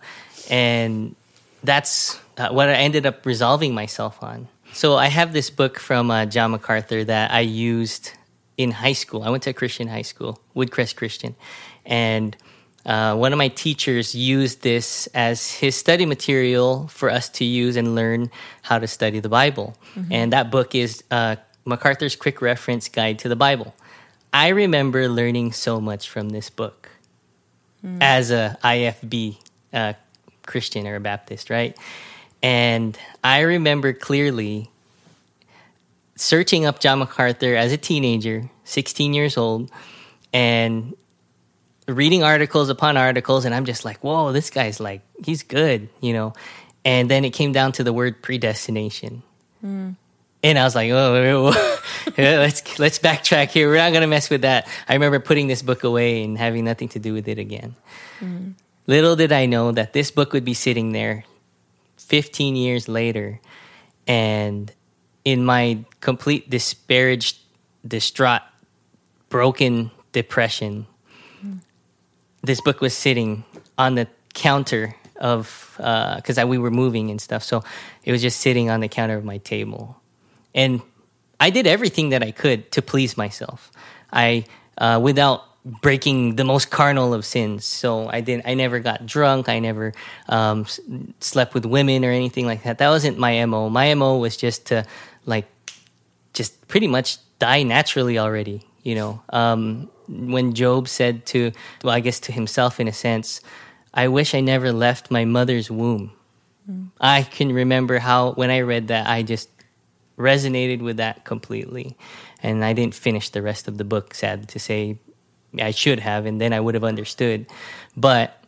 B: And that's uh, what I ended up resolving myself on. So I have this book from uh, John MacArthur that I used in high school. I went to a Christian high school, Woodcrest Christian, and uh, one of my teachers used this as his study material for us to use and learn how to study the Bible. And that book is uh, MacArthur's Quick Reference Guide to the Bible. I remember learning so much from this book as a IFB uh, Christian or a Baptist, right? And I remember clearly searching up John MacArthur as a teenager, 16 years old, and reading articles upon articles. And I'm just like, whoa, this guy's like, he's good, you know? And then it came down to the word predestination. And I was like, oh, let's let's backtrack here. We're not gonna mess with that. I remember putting this book away and having nothing to do with it again. Mm-hmm. Little did I know that this book would be sitting there 15 years later, and in my complete disparaged, distraught, broken depression, mm. this book was sitting on the counter of uh, because we were moving and stuff, so it was just sitting on the counter of my table, and I did everything that I could to please myself. I uh, without breaking the most carnal of sins. So I didn't. I never got drunk. I never um, s- slept with women or anything like that. That wasn't my mo. My mo was just to like just pretty much die naturally already. You know, um, when Job said to, well, I guess to himself in a sense, I wish I never left my mother's womb. I can remember how when I read that, I just resonated with that completely. And I didn't finish the rest of the book, sad to say. I should have, and then I would have understood. But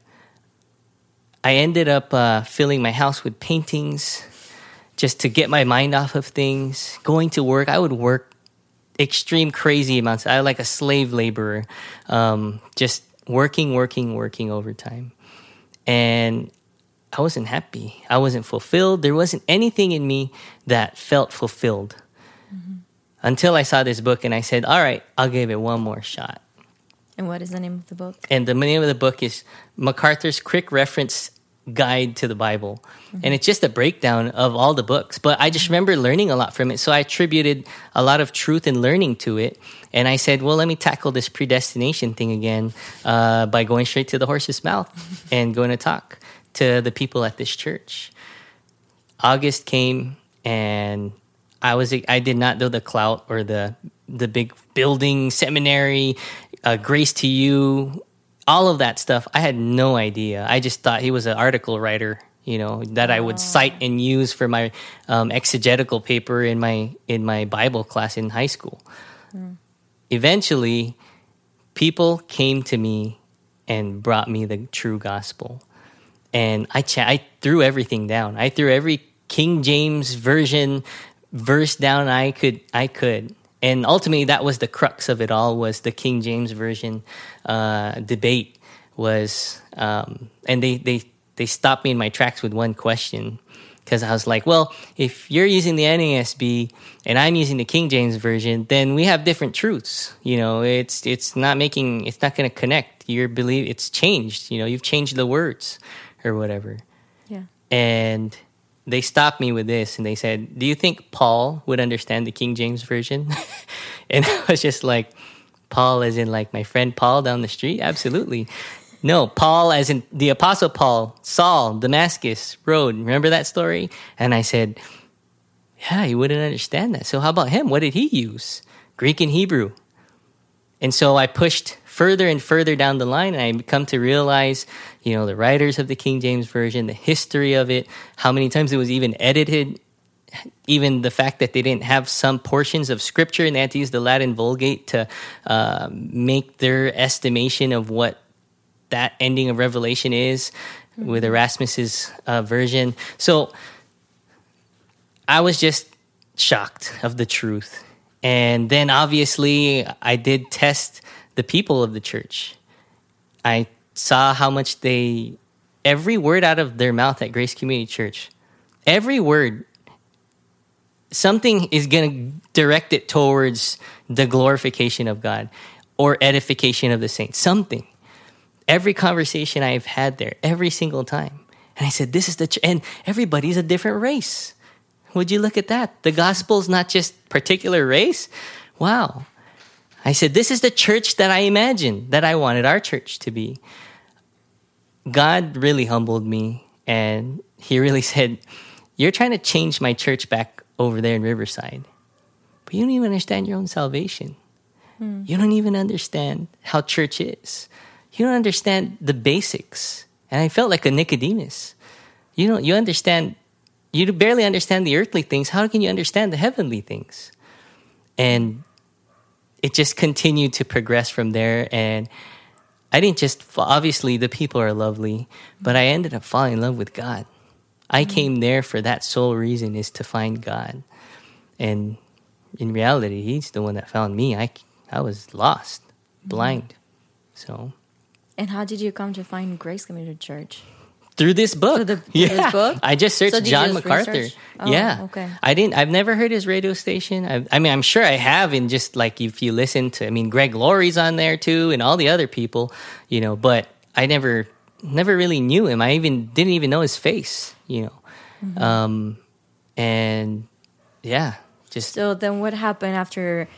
B: I ended up uh, filling my house with paintings just to get my mind off of things. Going to work, I would work extreme crazy amounts. I like a slave laborer, um, just working, working, working overtime. And I wasn't happy. I wasn't fulfilled. There wasn't anything in me that felt fulfilled mm-hmm. until I saw this book and I said, all right, I'll give it one more shot.
A: And what is the name of the book?
B: And the name of the book is MacArthur's Quick Reference Guide to the Bible. Mm-hmm. And it's just a breakdown of all the books. But I just mm-hmm. remember learning a lot from it. So I attributed a lot of truth and learning to it. And I said, well, let me tackle this predestination thing again uh, by going straight to the horse's mouth and going to talk to the people at this church. August came and I was I did not know the clout or the the big building seminary, uh, grace to you, all of that stuff. I had no idea. I just thought he was an article writer, you know, that I would cite and use for my um, exegetical paper in my in my Bible class in high school. Eventually, people came to me and brought me the true gospel and I I threw everything down. I threw every King James version verse down I could I could. And ultimately that was the crux of it all was the King James version uh, debate was um, and they, they they stopped me in my tracks with one question. because I was like, well, if you're using the NASB and I'm using the King James version, then we have different truths. You know, it's it's not making it's not going to connect. Your belief it's changed. You know, you've changed the words or whatever.
A: Yeah.
B: And they stopped me with this and they said, "Do you think Paul would understand the King James version?" and I was just like, "Paul, as in like my friend Paul down the street? Absolutely." No, Paul, as in the Apostle Paul, Saul, Damascus Road. Remember that story? And I said, Yeah, he wouldn't understand that. So, how about him? What did he use? Greek and Hebrew. And so I pushed further and further down the line, and I come to realize, you know, the writers of the King James Version, the history of it, how many times it was even edited, even the fact that they didn't have some portions of scripture and they had to use the Latin Vulgate to uh, make their estimation of what that ending of Revelation is mm-hmm. with Erasmus's uh, version. So I was just shocked of the truth. And then obviously, I did test the people of the church. I saw how much they, every word out of their mouth at Grace Community Church, every word, something is going to direct it towards the glorification of God or edification of the saints. Something every conversation I've had there, every single time. And I said, This is the, ch-. and everybody's a different race. Would you look at that? The gospel's not just particular race. Wow. I said, This is the church that I imagined, that I wanted our church to be. God really humbled me, and He really said, You're trying to change my church back over there in Riverside, but you don't even understand your own salvation. Hmm. You don't even understand how church is you don't understand the basics. And I felt like a Nicodemus. You know, you understand, you barely understand the earthly things. How can you understand the heavenly things? And it just continued to progress from there. And I didn't just, obviously, the people are lovely, but I ended up falling in love with God. I mm-hmm. came there for that sole reason is to find God. And in reality, He's the one that found me. I, I was lost, blind. So.
A: And how did you come to find Grace Community Church?
B: Through this book. Through, the, through
A: yeah. book?
B: I just searched so John just MacArthur.
A: Oh,
B: yeah.
A: Okay.
B: I didn't I've never heard his radio station. I, I, mean, I'm sure I have in just like if you listen to I mean Greg Laurie's on there too and all the other people, you know, but I never never really knew him. I even didn't even know his face, you know. Mm-hmm. Um and yeah, just
A: So then what happened after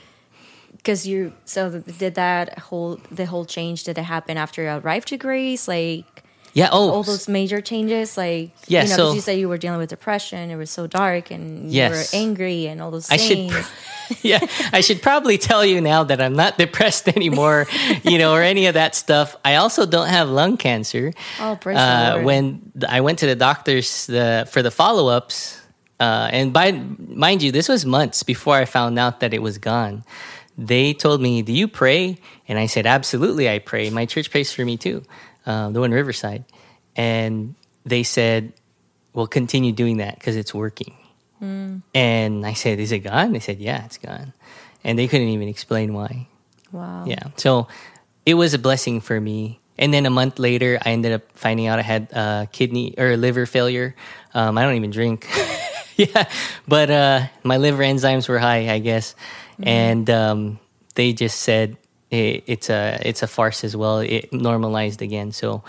A: because you so did that whole the whole change did it happen after you arrived to Grace like
B: yeah oh.
A: All those major changes like
B: yeah
A: you know
B: so,
A: you said you were dealing with depression it was so dark and
B: yes.
A: you were angry and all those
B: I
A: things.
B: should, yeah I should probably tell you now that I'm not depressed anymore you know or any of that stuff. I also don't have lung cancer.
A: Oh praise uh,
B: when I went to the doctors the, for the follow-ups uh, and by mind you this was months before I found out that it was gone. They told me, Do you pray? And I said, Absolutely, I pray. My church prays for me too, uh, the one Riverside. And they said, Well, continue doing that because it's working. Mm. And I said, Is it gone? They said, Yeah, it's gone. And they couldn't even explain why.
A: Wow.
B: Yeah. So it was a blessing for me. And then a month later, I ended up finding out I had uh, kidney or liver failure. Um, I don't even drink. yeah. But uh, my liver enzymes were high, I guess. Mm-hmm. And um, they just said it, it's a it's a farce as well. It normalized again. So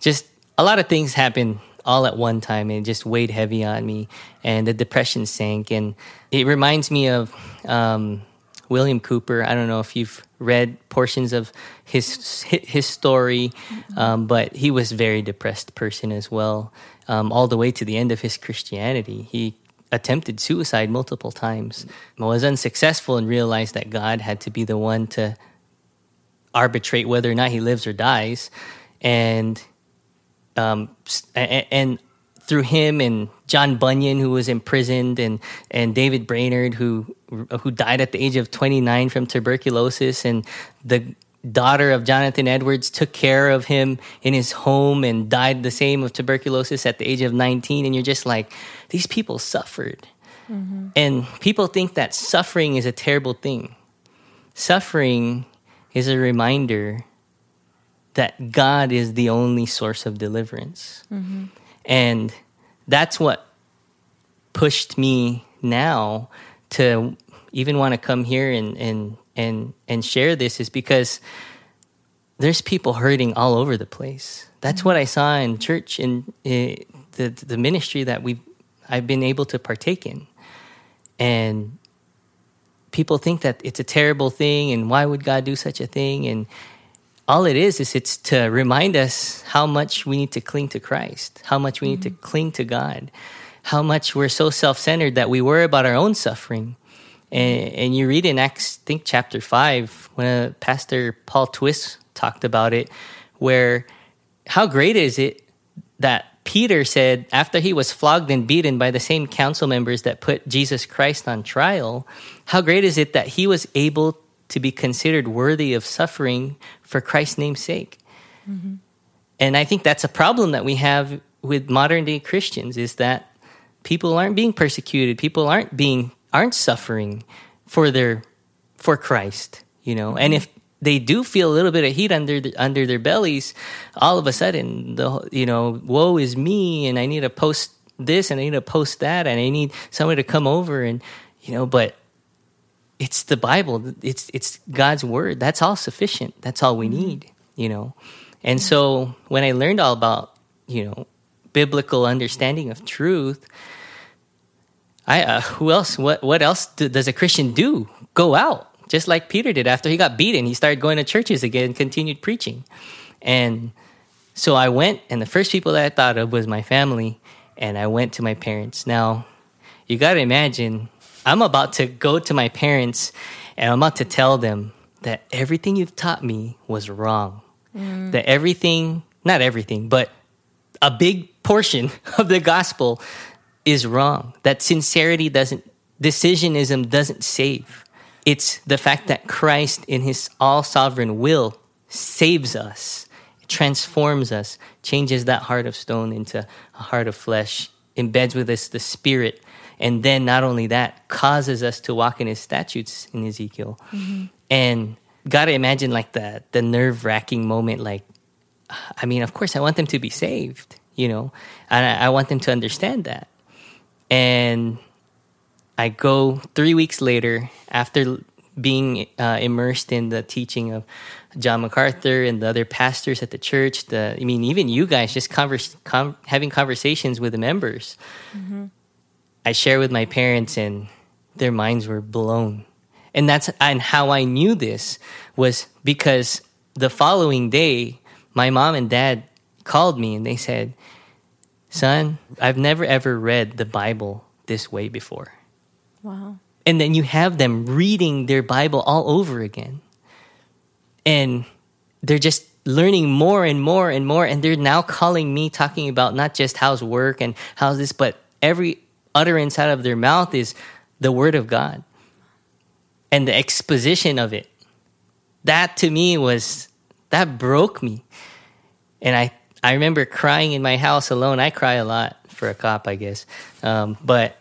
B: just a lot of things happened all at one time and just weighed heavy on me and the depression sank and it reminds me of um, william cowper i don't know if you've read portions of his his story um, but he was very depressed person as well um, all the way to the end of his christianity he attempted suicide multiple times, was unsuccessful, and realized that God had to be the one to arbitrate whether or not he lives or dies. And um, and through him and John Bunyan, who was imprisoned, and and David Brainerd, who who died at the age of 29 from tuberculosis, and the daughter of Jonathan Edwards took care of him in his home and died the same of tuberculosis at the age of 19 and you're just like these people suffered mm-hmm. and people think that suffering is a terrible thing suffering is a reminder that God is the only source of deliverance mm-hmm. and that's what pushed me now to even want to come here and and and and share this is because there's people hurting all over the place. That's what I saw in church in uh, the the ministry that we I've been able to partake in, and people think that it's a terrible thing and why would God do such a thing and all it is is it's to remind us how much we need to cling to Christ, how much we mm-hmm. need to cling to God, how much we're so self-centered that we worry about our own suffering. And, and you read in Acts, I think chapter five, when uh, Pastor Paul Twiss talked about it, where how great is it that Peter said after he was flogged and beaten by the same council members that put Jesus Christ on trial, how great is it that he was able to be considered worthy of suffering for Christ's name's sake? Mm-hmm. And I think that's a problem that we have with modern day Christians is that people aren't being persecuted, people aren't being aren't suffering for their for Christ, you know. Mm-hmm. And if they do feel a little bit of heat under the, under their bellies, all of a sudden the you know woe is me, and I need to post this and I need to post that, and I need somebody to come over and you know, but it's the Bible, it's it's God's word. That's all sufficient. That's all we mm-hmm. need, you know. And so when I learned all about you know biblical understanding of truth. I, uh, who else? What what else do, does a Christian do? Go out just like Peter did after he got beaten. He started going to churches again and continued preaching. And so I went, and the first people that I thought of was my family, and I went to my parents. Now, you got to imagine, I'm about to go to my parents, and I'm about to tell them that everything you've taught me was wrong. Mm. That everything, not everything, but a big portion of the gospel is wrong. That sincerity doesn't, decisionism doesn't save. It's the fact that Christ, in his all sovereign will, saves us, transforms us, changes that heart of stone into a heart of flesh, embeds with us the spirit, and then not only that, causes us to walk in his statutes in Ezekiel. Mm-hmm. And gotta imagine like the the nerve wracking moment, like I mean, of course I want them to be saved, you know, and I, I want them to understand that. And I go three weeks later after being uh, immersed in the teaching of John MacArthur and the other pastors at the church. The I mean, even you guys just converse, com- having conversations with the members. Mm-hmm. I share with my parents, and their minds were blown. And that's and how I knew this was because the following day, my mom and dad called me and they said, "Son, I've never ever read the Bible this way before."
A: Wow.
B: And then you have them reading their Bible all over again. And they're just learning more and more and more. And they're now calling me, talking about not just how's work and how's this, but every utterance out of their mouth is the Word of God and the exposition of it. That to me was, that broke me. And I, I remember crying in my house alone. I cry a lot for a cop, I guess. Um, but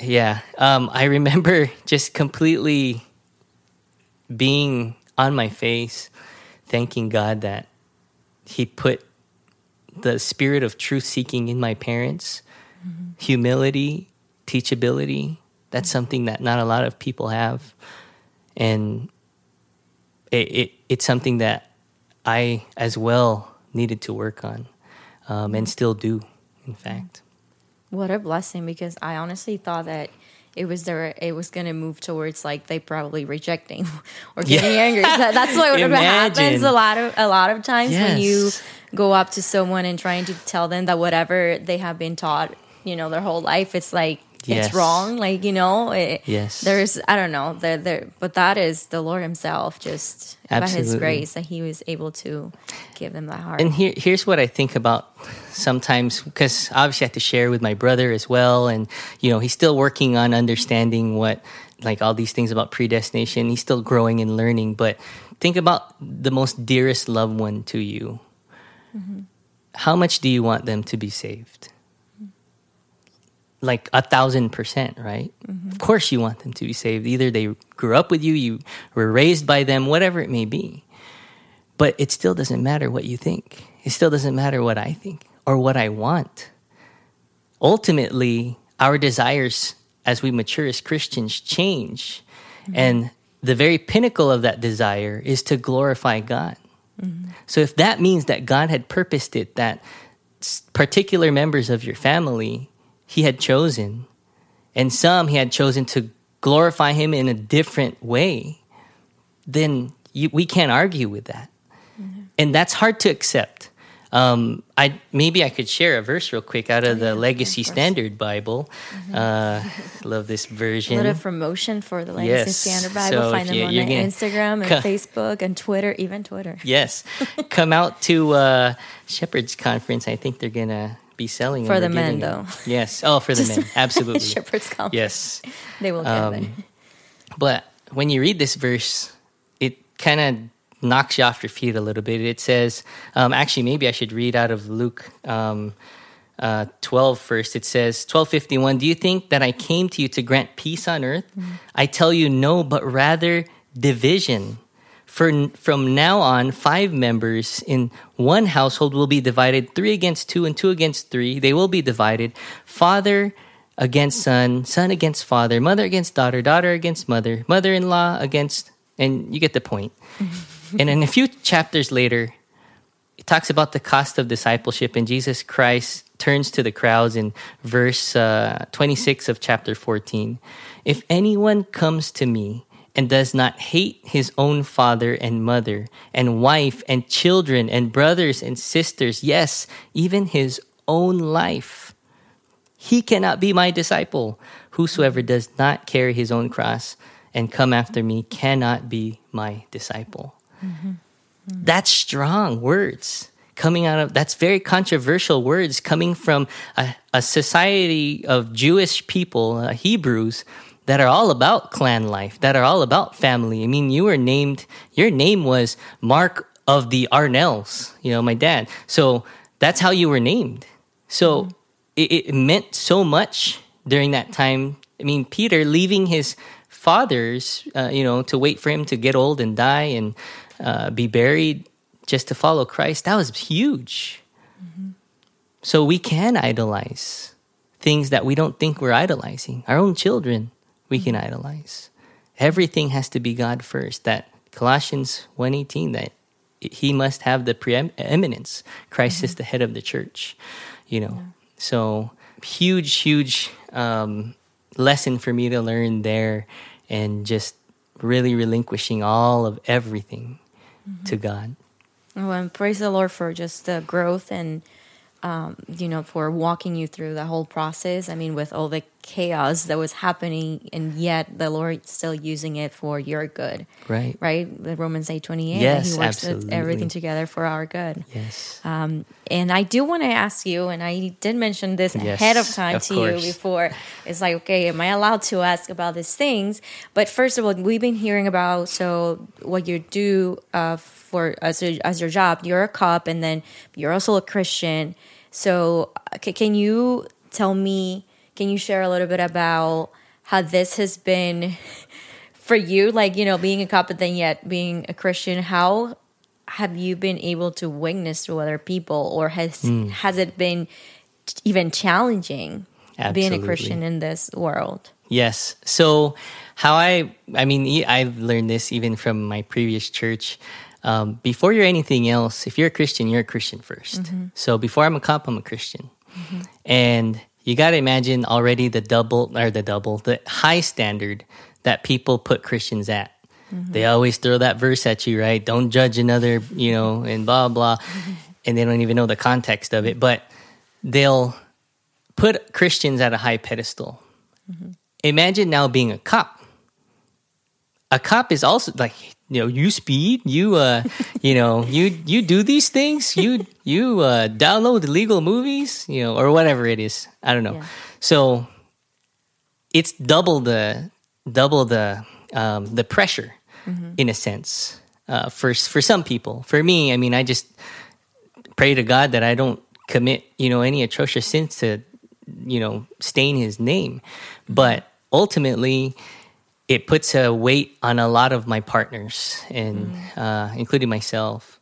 B: yeah. Um, I remember just completely being on my face, thanking God that He put the spirit of truth seeking in my parents, mm-hmm. humility, teachability. That's something that not a lot of people have. And it, it it's something that I as well needed to work on um, and still do, in fact.
A: What a blessing because I honestly thought that it was there it was going to move towards like they probably rejecting or getting yeah. angry that, that's what happens a lot of a lot of times yes. when you go up to someone and trying to tell them that whatever they have been taught you know their whole life it's like yes. it's wrong like you know it,
B: yes.
A: there's i don't know there there but that is the lord himself just Absolutely. by his grace that he was able to give them that heart.
B: And here, here's what i think about sometimes because obviously i have to share with my brother as well. And you know he's still working on understanding what like all these things about predestination. He's still growing and learning. But think about the most dearest loved one to you. Mm-hmm. how much do you want them to be saved like a thousand percent, right? Mm-hmm. Of course, you want them to be saved. Either they grew up with you, you were raised by them, whatever it may be. But it still doesn't matter what you think. It still doesn't matter what I think or what I want. Ultimately, our desires as we mature as Christians change. And the very pinnacle of that desire is to glorify God. So if that means that God had purposed it, that particular members of your family he had chosen, and some he had chosen to glorify him in a different way, then you, we can't argue with that. And that's hard to accept. Um, I maybe I could share a verse real quick out of the Legacy
A: course.
B: Standard Bible. Uh, love this
A: A
B: version.
A: little promotion for the Legacy
B: Yes.
A: Standard Bible.
B: So
A: Find them
B: you-
A: on
B: you're
A: the
B: gonna-
A: Instagram and Facebook and Twitter, even Twitter.
B: Yes, come out to uh, Shepherd's Conference. I think they're gonna be selling
A: For the men, though.
B: them. Yes. Oh, for the men, absolutely.
A: Shepherd's Conference.
B: Yes.
A: They will get
B: Um. But when you read this verse, it kind of knocks you off your feet a little bit. It says, um, actually, maybe I should read out of Luke um, uh, 12 first. It says, 1251, Do you think that I came to you to grant peace on earth? I tell you, no, but rather division. For from now on, five members in one household will be divided three against two and two against three. They will be divided. Father against son, son against father, mother against daughter, daughter against mother, mother in law against, and you get the point. and then a few chapters later, it talks about the cost of discipleship, and Jesus Christ turns to the crowds in verse uh, 26 of chapter 14. If anyone comes to me and does not hate his own father and mother, and wife and children, and brothers and sisters, yes, even his own life, he cannot be my disciple. Whosoever does not carry his own cross and come after me cannot be my disciple. That's strong words coming out of that's very controversial words coming from a, a society of Jewish people, uh, Hebrews, that are all about clan life, that are all about family. I mean, you were named, your name was Mark of the Arnells, you know, my dad. So that's how you were named. So it, it meant so much during that time. I mean, Peter leaving his father's, uh, you know, to wait for him to get old and die and uh, be buried just to follow Christ, that was huge. So we can idolize things that we don't think we're idolizing. Our own children, we can idolize. Everything has to be God first. That Colossians 1:18 that he must have the preeminence. Christ is the head of the church, you know. So huge huge um, lesson for me to learn there and just really relinquishing all of everything to God.
A: Well, and praise the Lord for just the growth and, um, you know, for walking you through the whole process. I mean, with all the chaos that was happening, and yet the Lord still using it for your good,
B: Right.
A: right? The Romans eight twenty eight.
B: Yes,
A: He works
B: absolutely.
A: everything together for our good.
B: Yes.
A: Um, and I do want to ask you, and I did mention this
B: Yes,
A: ahead of time
B: of
A: to
B: course.
A: you before. It's like, okay, am I allowed to ask about these things? But first of all, we've been hearing about so what you do uh, for as a, as your job. You're a cop, and then you're also a Christian. So, uh, can you tell me? Can you share a little bit about how this has been for you? Like, you know, being a cop, but then yet being a Christian. How have you been able to witness to other people or has
B: Hmm.
A: has it been even challenging being a christian in this world
B: Yes. So, how I, I mean, I've learned this even from my previous church. Um, before you're anything else, if you're a Christian, you're a Christian 1st So, before I'm a cop, I'm a Christian. And you got to imagine already the double, or the double, the high standard that people put Christians at. Mm-hmm. They always throw that verse at you, right? Don't judge another, you know, and blah, blah. Mm-hmm. And they don't even know the context of it. But they'll put Christians at a high pedestal mm-hmm. imagine now being a cop. A cop is also like you know you speed, you uh, you know you you do these things, you you uh, download illegal movies, you know, or whatever it is. I don't know.
A: Yeah.
B: So it's double the double the um, the pressure in a sense uh, for for some people. For me, I mean, I just pray to God that I don't commit you know any atrocious sins to you know stain His name, but ultimately it puts a weight on a lot of my partners and uh, including myself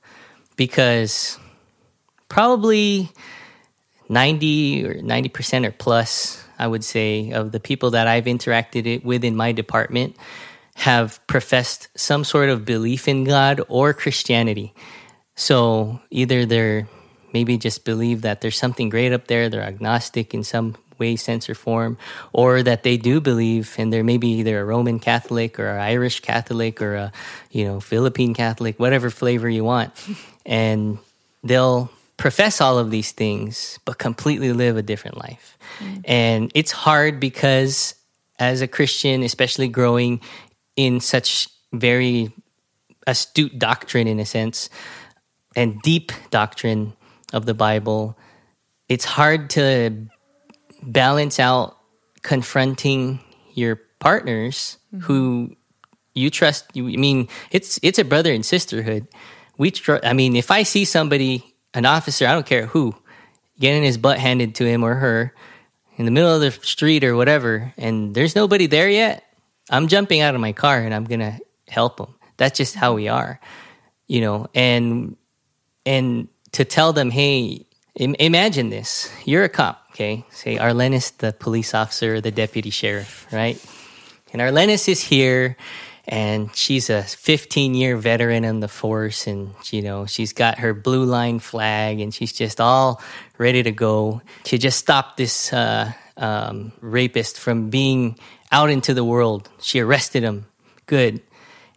B: because probably 90 or 90% or plus I would say, of the people that I've interacted with in my department have professed some sort of belief in God or Christianity. So either they're maybe just believe that there's something great up there, they're agnostic in some way, sense, or form, or that they do believe and they're maybe either a Roman Catholic or an Irish Catholic or a you know Philippine Catholic, whatever flavor you want, and they'll profess all of these things but completely live a different life. Mm. And it's hard because as a Christian, especially growing in such very astute doctrine in a sense and deep doctrine of the Bible, it's hard to balance out confronting your partners mm-hmm. who you trust. You, I mean, it's it's a brother and sisterhood. We, tr- I mean, if I see somebody, an officer, I don't care who, getting his butt handed to him or her in the middle of the street or whatever, and there's nobody there yet, I'm jumping out of my car and I'm gonna help them. That's just how we are, you know. And and to tell them, hey, imagine this: you're a cop, okay? Say Arlenis, the police officer, the deputy sheriff, right? And Arlenis is here, and she's a 15 year veteran in the force, and you know she's got her blue line flag, and she's just all ready to go. to just stop this uh, um, rapist from being out into the world. She arrested him. Good.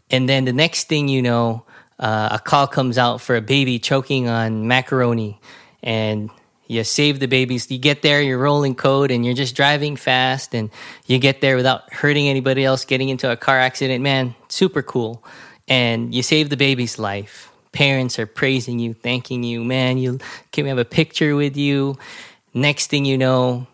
B: And then the next thing you know, uh, a call comes out for a baby choking on macaroni and you save the babies. You get there, you're rolling code, and you're just driving fast, and you get there without hurting anybody else, getting into a car accident. Man, super cool. And you save the baby's life. Parents are praising you, thanking you. Man, you can we have a picture with you? Next thing you know,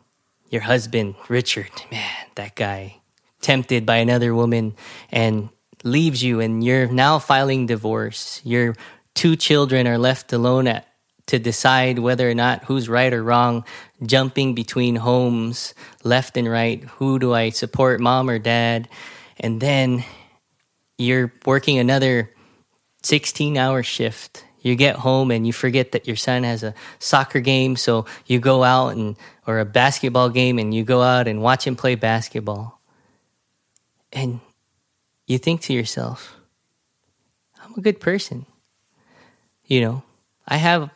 B: your husband, Richard, man, that guy, tempted by another woman and leaves you and you're now filing divorce. Your two children are left alone at, to decide whether or not who's right or wrong, jumping between homes, left and right. Who do I support, mom or dad? And then you're working another 16 hour shift. You get home and you forget that your son has a soccer game, so you go out and or a basketball game and you go out and watch him play basketball. And you think to yourself, I'm a good person. You know, I have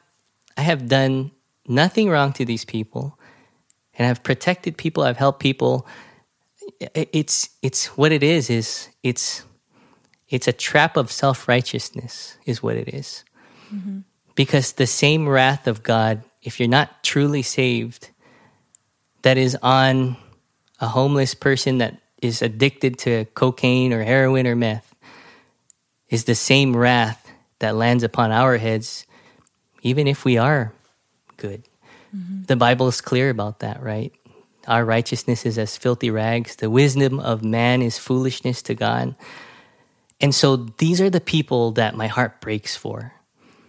B: I have done nothing wrong to these people and I've protected people, I've helped people. It's it's what it is is it's it's a trap of self-righteousness is what it is. Mm-hmm. Because the same wrath of God, if you're not truly saved, that is on a homeless person that is addicted to cocaine or heroin or meth is the same wrath that lands upon our heads, even if we are good. Mm-hmm. The Bible is clear about that, right? Our righteousness is as filthy rags. The wisdom of man is foolishness to God. And so these are the people that my heart breaks for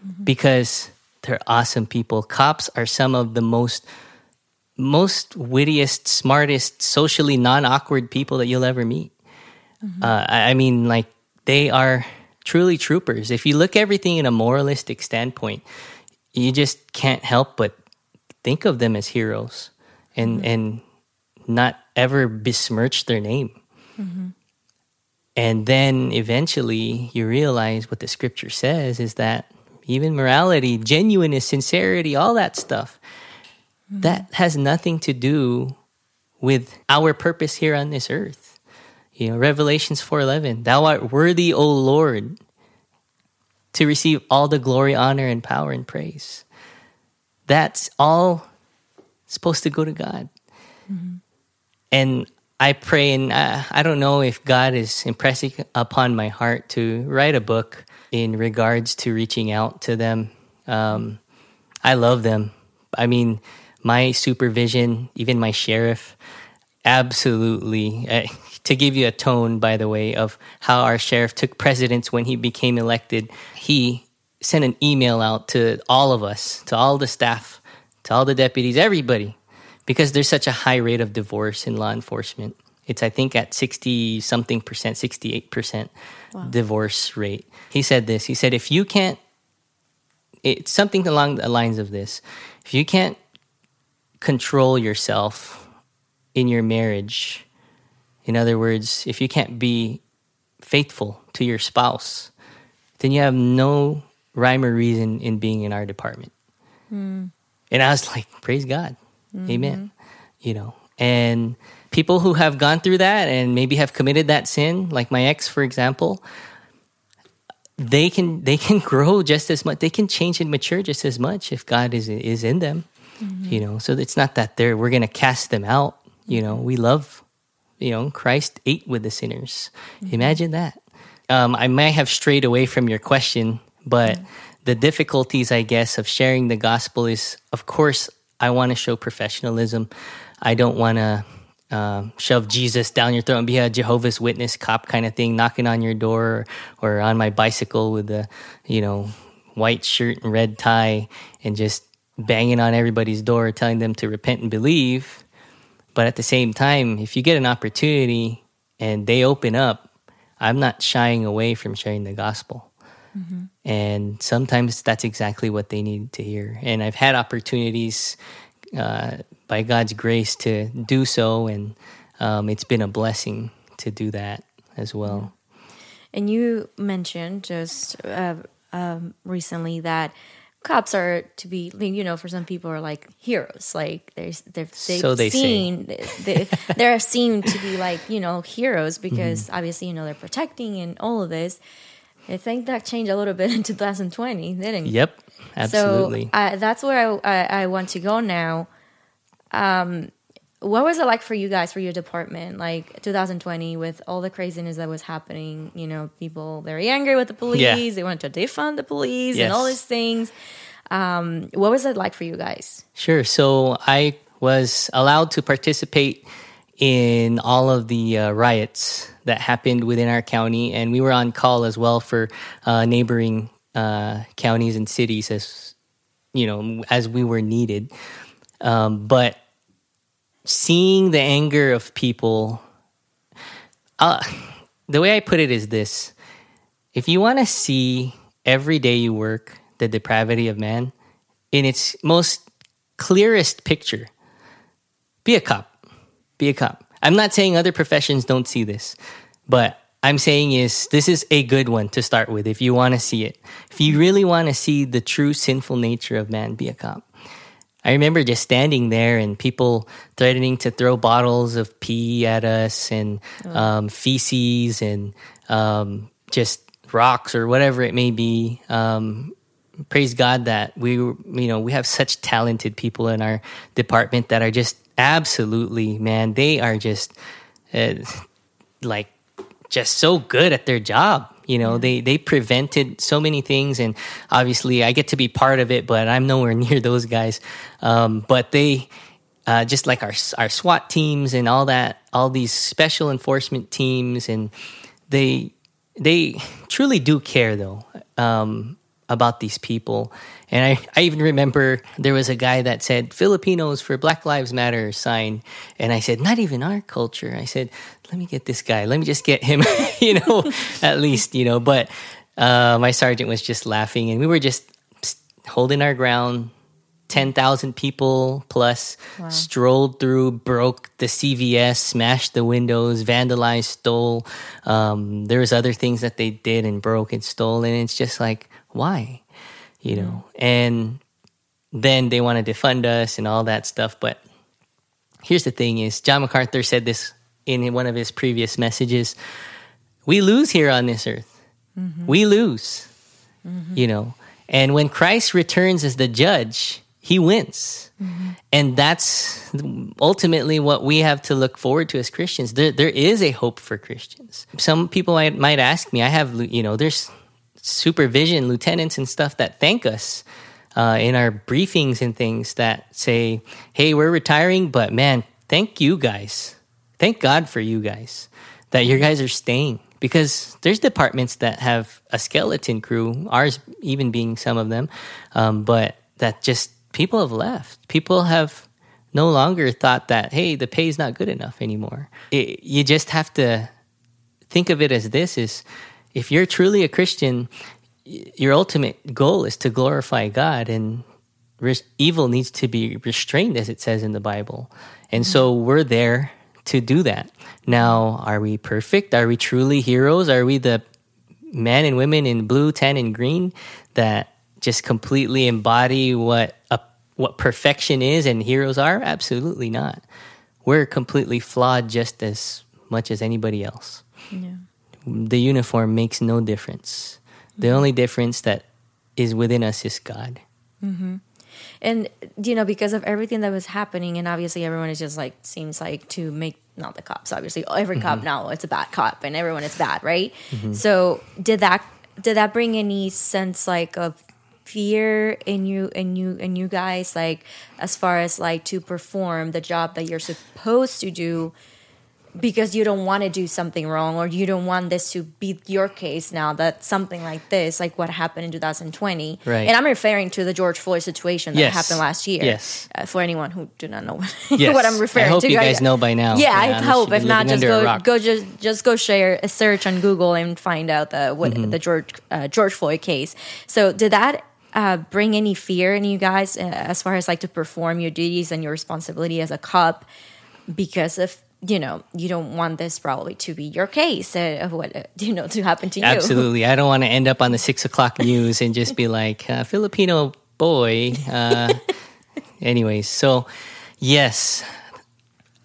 B: mm-hmm. because they're awesome people. Cops are some of the most most wittiest, smartest, socially non awkward people that you'll ever meet. Mm-hmm. Uh, I, I mean, like they are truly troopers. If you look everything in a moralistic standpoint, you just can't help but think of them as heroes and mm-hmm. and not ever besmirch their name. Mm-hmm. And then eventually you realize what the scripture says is that even morality, genuineness, sincerity, all that stuff Mm-hmm. That has nothing to do with our purpose here on this earth. You know, Revelations 4:11, "Thou art worthy, O Lord, to receive all the glory, honor and power and praise." That's all supposed to go to God. Mm-hmm. And I pray, and I, I, don't know if God is impressing upon my heart to write a book in regards to reaching out to them. Um, I love them. I mean, my supervision, even my sheriff, absolutely. Uh, to give you a tone, by the way, of how our sheriff took precedence when he became elected, he sent an email out to all of us, to all the staff, to all the deputies, everybody, because there's such a high rate of divorce in law enforcement. It's, I think, at 60 something percent, 68% wow. divorce rate. He said this He said, if you can't, it's something along the lines of this if you can't control yourself in your marriage, in other words, if you can't be faithful to your spouse, then you have no rhyme or reason in being in our department. Mm. And I was like, praise God. Mm-hmm. Amen. You know, and people who have gone through that and maybe have committed that sin, like my ex, for example, they can they can grow just as much. They can change and mature just as much if God is is in them. Mm-hmm. You know, so it's not that they're we're gonna cast them out. You know, we love. You know, Christ ate with the sinners. Mm-hmm. Imagine that. Um, I might have strayed away from your question, but mm-hmm. the difficulties, I guess, of sharing the gospel is, of course, I want to show professionalism. I don't want to um, shove Jesus down your throat and be a Jehovah's Witness cop kind of thing, knocking on your door or, or on my bicycle with a, you know, white shirt and red tie and just banging on everybody's door, telling them to repent and believe. But at the same time, if you get an opportunity and they open up, I'm not shying away from sharing the gospel. Mm-hmm. And sometimes that's exactly what they need to hear. And I've had opportunities uh, by God's grace to do so, and um, it's been a blessing to do that as well.
A: And you mentioned just uh, um, recently that cops are to be, you know, for some people are like heroes. Like there's they've, they've so they seen they, they're seen to be like you know heroes because mm-hmm. obviously you know they're protecting and all of this. I think that changed a little bit in 2020, didn't it?
B: Yep, absolutely.
A: So uh, that's where I, I, I want to go now. Um, what was it like for you guys for your department like 2020 with all the craziness that was happening you know people very angry with the police yeah. they wanted to defund the police yes. and all these things um, what was it like for you guys
B: sure so i was allowed to participate in all of the uh, riots that happened within our county and we were on call as well for uh, neighboring uh, counties and cities as you know as we were needed um, but seeing the anger of people, uh, the way I put it is this if you want to see every day you work the depravity of man in its most clearest picture, be a cop. Be a cop. I'm not saying other professions don't see this, but I'm saying is this is a good one to start with if you want to see it. If you really want to see the true sinful nature of man, be a cop. I remember just standing there and people threatening to throw bottles of pee at us and oh. um, feces and um, just rocks or whatever it may be. Um, praise God that we, you know, we have such talented people in our department that are just absolutely, man, they are just uh, like just so good at their job. You know, they they prevented so many things, and obviously I get to be part of it, but I'm nowhere near those guys. Um, but they, uh, just like our our SWAT teams and all that, all these special enforcement teams, and they they truly do care though um, about these people. And I, I even remember there was a guy that said Filipinos for Black Lives Matter sign. And I said, not even our culture. I said, let me get this guy. Let me just get him, you know, at least, you know. But uh, my sergeant was just laughing and we were just holding our ground. 10,000 people plus wow. strolled through, broke the CVS, smashed the windows, vandalized, stole. Um, there was other things that they did and broke and stole. And it's just like, why? You know, mm. and then they want to defund us and all that stuff. But here's the thing is John MacArthur said this in one of his previous messages. We lose here on this earth. Mm-hmm. We lose. Mm-hmm. You know, and when Christ returns as the judge, he wins. Mm-hmm. And that's ultimately what we have to look forward to as Christians. There, there is a hope for Christians. Some people might, might ask me, I have, you know, there's supervision lieutenants and stuff that thank us uh, in our briefings and things that say, hey, we're retiring, but man, thank you guys. Thank God for you guys that your guys are staying because there's departments that have a skeleton crew, ours even being some of them, um, but that just people have left. People have no longer thought that, hey, the pay is not good enough anymore. It, you just have to think of it as this is if you're truly a Christian, your ultimate goal is to glorify God and evil needs to be restrained, as it says in the Bible. And so we're there to do that. Now, are we perfect? Are we truly heroes? Are we the men and women in blue, tan, and green that just completely embody what a, what perfection is and heroes are? Absolutely not. We're completely flawed just as much as anybody else.
A: Yeah.
B: The uniform makes no difference. The mm-hmm. only difference that is within us is God. Mm-hmm.
A: And you know because of everything that was happening and obviously everyone is just like seems like to make not the cops obviously every cop mm-hmm. now it's a bad cop and everyone is bad right? Mm-hmm. So did that did that bring any sense like of fear in you in you in you guys like as far as like to perform the job that you're supposed to do because you don't want to do something wrong or you don't want this to be your case now that something like this like what happened in 2020
B: Right.
A: and i'm referring to the george floyd situation that
B: Yes.
A: happened last year
B: Yes.
A: uh, for anyone who do not know what,
B: Yes.
A: what i'm referring
B: I hope
A: to
B: you guys know by now.
A: yeah,
B: Yeah,
A: i hope if not just go go just just go share a search on google and find out the what
B: Mm-hmm.
A: the george uh, george floyd case so did that uh, bring any fear in you guys uh, as far as like to perform your duties and your responsibility as a cop because of you know you don't want this probably to be your case uh, of what uh, you know to happen to you
B: Absolutely. I don't want to end up on the six o'clock news and just be like, uh, Filipino boy. Uh, anyways, so yes,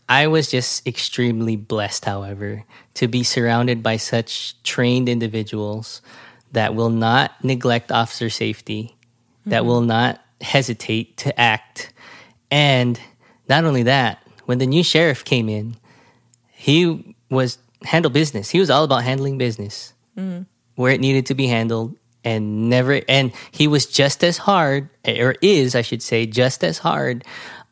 B: I was just extremely blessed, however, to be surrounded by such trained individuals that will not neglect officer safety, that will not hesitate to act. And not only that, when the new sheriff came in, he was handle business. He was all about handling business mm. where it needed to be handled and never and he was just as hard or is I should say just as hard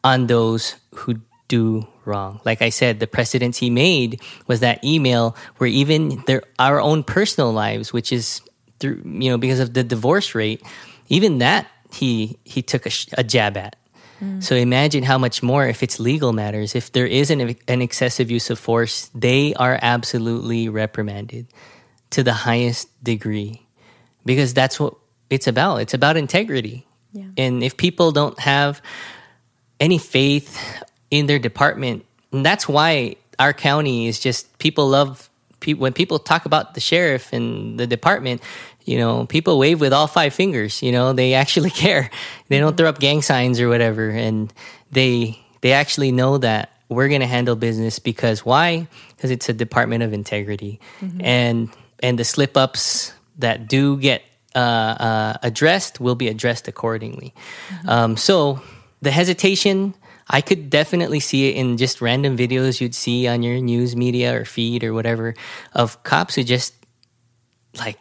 B: on those who do wrong. Like I said, the precedents he made was that email where even their our own personal lives, which is through you know because of the divorce rate, even that he he took a, a jab at. Mm. So imagine how much more if it's legal matters. If there is an, an excessive use of force, they are absolutely reprimanded to the highest degree because that's what it's about. It's about integrity.
A: Yeah.
B: And if people don't have any faith in their department, and that's why our county is just people love when people talk about the sheriff and the department you know people wave with all five fingers you know they actually care. They don't throw up gang signs or whatever and they they actually know that we're going to handle business because why? Because it's a department of integrity. And and the slip ups that do get uh, uh, addressed will be addressed accordingly. Um, so the hesitation I could definitely see it in just random videos you'd see on your news media or feed or whatever of cops who just like,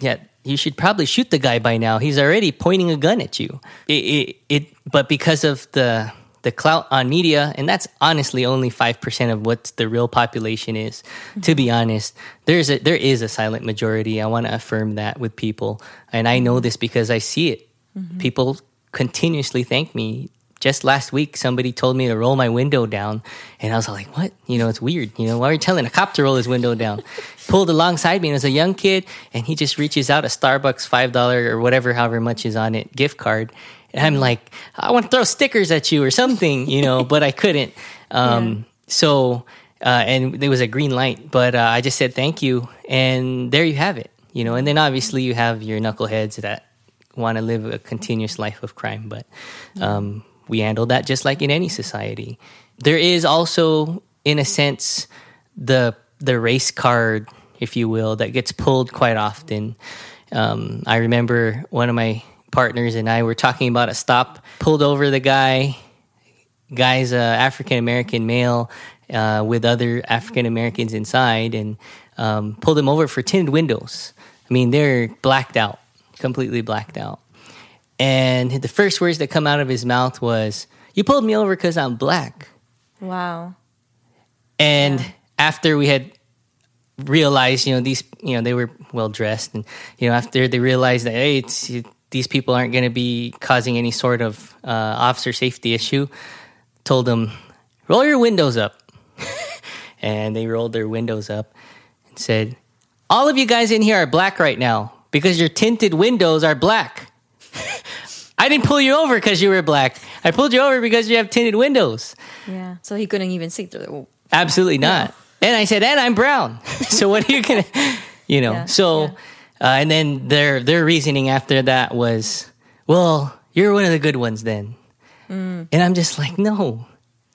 B: yeah, you should probably shoot the guy by now. He's already pointing a gun at you. It, it, it but because of the the clout on media, and that's honestly only five percent of what the real population is. To be honest, there's a there is a silent majority. I want to affirm that with people, and I know this because I see it. Mm-hmm. People continuously thank me just last week somebody told me to roll my window down. And i was like what? You know it's weird. You know why are you telling a cop to roll his window down? Pulled alongside me and it was a young kid and he just reaches out a starbucks five dollar or whatever however much is on it gift card. And i'm like i want to throw stickers at you or something you know but i couldn't. Um, so uh, and there was a green light but uh, i just said thank you and there you have it you know. And then obviously you have your knuckleheads that want to live a continuous life of crime, but um, we handle that just like in any society. There is also, in a sense, the the race card, if you will, that gets pulled quite often. Um, I remember one of my partners and I were talking about a stop, pulled over the guy. Guy's African American male uh, with other African Americans inside, and um, pulled him over for tinted windows. I mean, they're blacked out completely blacked out. And the first words that come out of his mouth was, "You pulled me over because I'm black."
A: wow
B: And
A: Yeah.
B: after we had realized, you know, these, you know, they were well dressed, and you know, after they realized that, hey, it's, these people aren't going to be causing any sort of uh, officer safety issue, told them, "Roll your windows up," and they rolled their windows up and said, "All of you guys in here are black right now because your tinted windows are black." I didn't pull you over because you were black. I pulled you over because you have tinted windows.
A: Yeah. So he couldn't even see through the.
B: Absolutely not. And I said, and I'm brown. so what are you gonna, you know?
A: Yeah,
B: so,
A: yeah.
B: Uh, and then their their reasoning after that was, well, you're one of the good ones then.
A: Mm.
B: And I'm just like, no,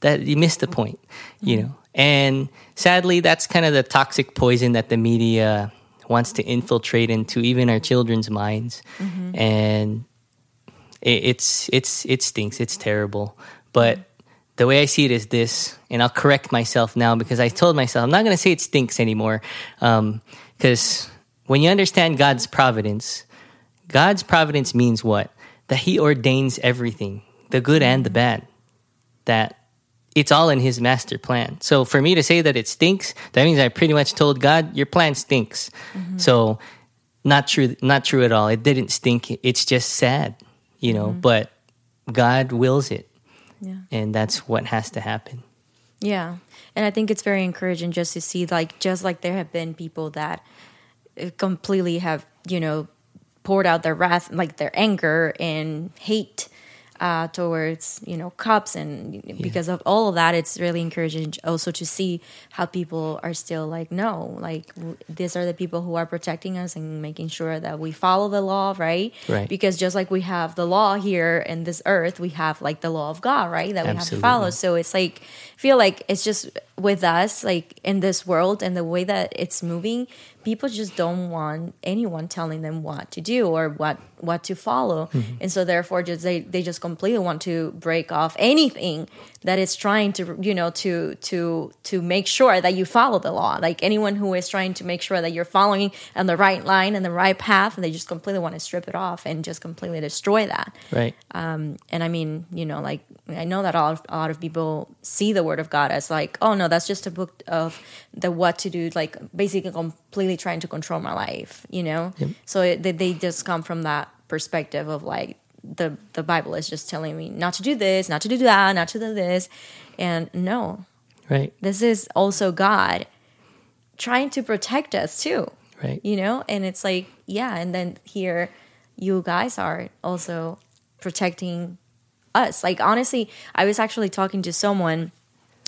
B: that you missed the point, you
A: Mm.
B: know. And sadly, that's kind of the toxic poison that the media wants to infiltrate into even our children's minds,
A: Mm-hmm.
B: and it, it's it's it stinks. It's terrible, but. The way I see it is this, and I'll correct myself now because I told myself I'm not going to say it stinks anymore. Um, because when you understand God's providence, God's providence means what? That He ordains everything, the good and the bad. That it's all in His master plan. So for me to say that it stinks, that means I pretty much told God, "Your plan stinks." Mm-hmm. So not true, not true at all. It didn't stink. It's just sad, you know. But God wills it,
A: Yeah.
B: and that's what has to happen.
A: Yeah. And I think it's very encouraging just to see, like, just like there have been people that uh, completely have, you know, poured out their wrath, like their anger and hate uh, towards, you know, cops. And because of all of that, it's really encouraging also to see how people are still like, no, like, w- these are the people who are protecting us and making sure that we follow the law, right?
B: Right.
A: Because just like we have the law here in this earth, we have like the law of God, right? That we have to follow. So it's like feel like it's just with us, like in this world and the way that it's moving, people just don't want anyone telling them what to do or what what to follow.
B: Mm-hmm.
A: And so therefore just they, they just completely want to break off anything that is trying to you know to to to make sure that you follow the law. Like anyone who is trying to make sure that you're following on the right line and the right path, they just completely want to strip it off and just completely destroy that
B: Right.
A: and I mean, you know, like I know that a lot, of, a lot of people see the Word of God as like, oh no, that's just a book of the what to do, like basically completely trying to control my life, you know. So it, they, they just come from that perspective of like the the Bible is just telling me not to do this, not to do that, not to do this, and no,
B: Right.
A: this is also God trying to protect us too
B: Right.
A: you know and it's like yeah and then here you guys are also protecting us like honestly i was actually talking to someone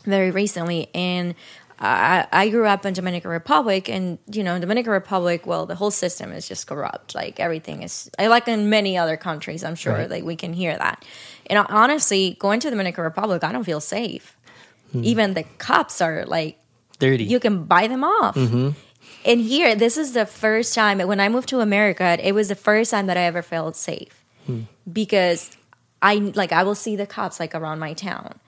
A: very recently and I, I grew up in Dominican Republic, and you know, Dominican Republic. Well, the whole system is just corrupt. Like everything is, I like in many other countries. I'm sure,
B: Right.
A: like we can hear that. And honestly, going to Dominican Republic, I don't feel safe. Even the cops are like
B: Dirty.
A: you can buy them off.
B: Mm-hmm.
A: And here, this is the first time when I moved to America, it was the first time that I ever felt safe
B: Hmm.
A: because I like I will see the cops like around my town,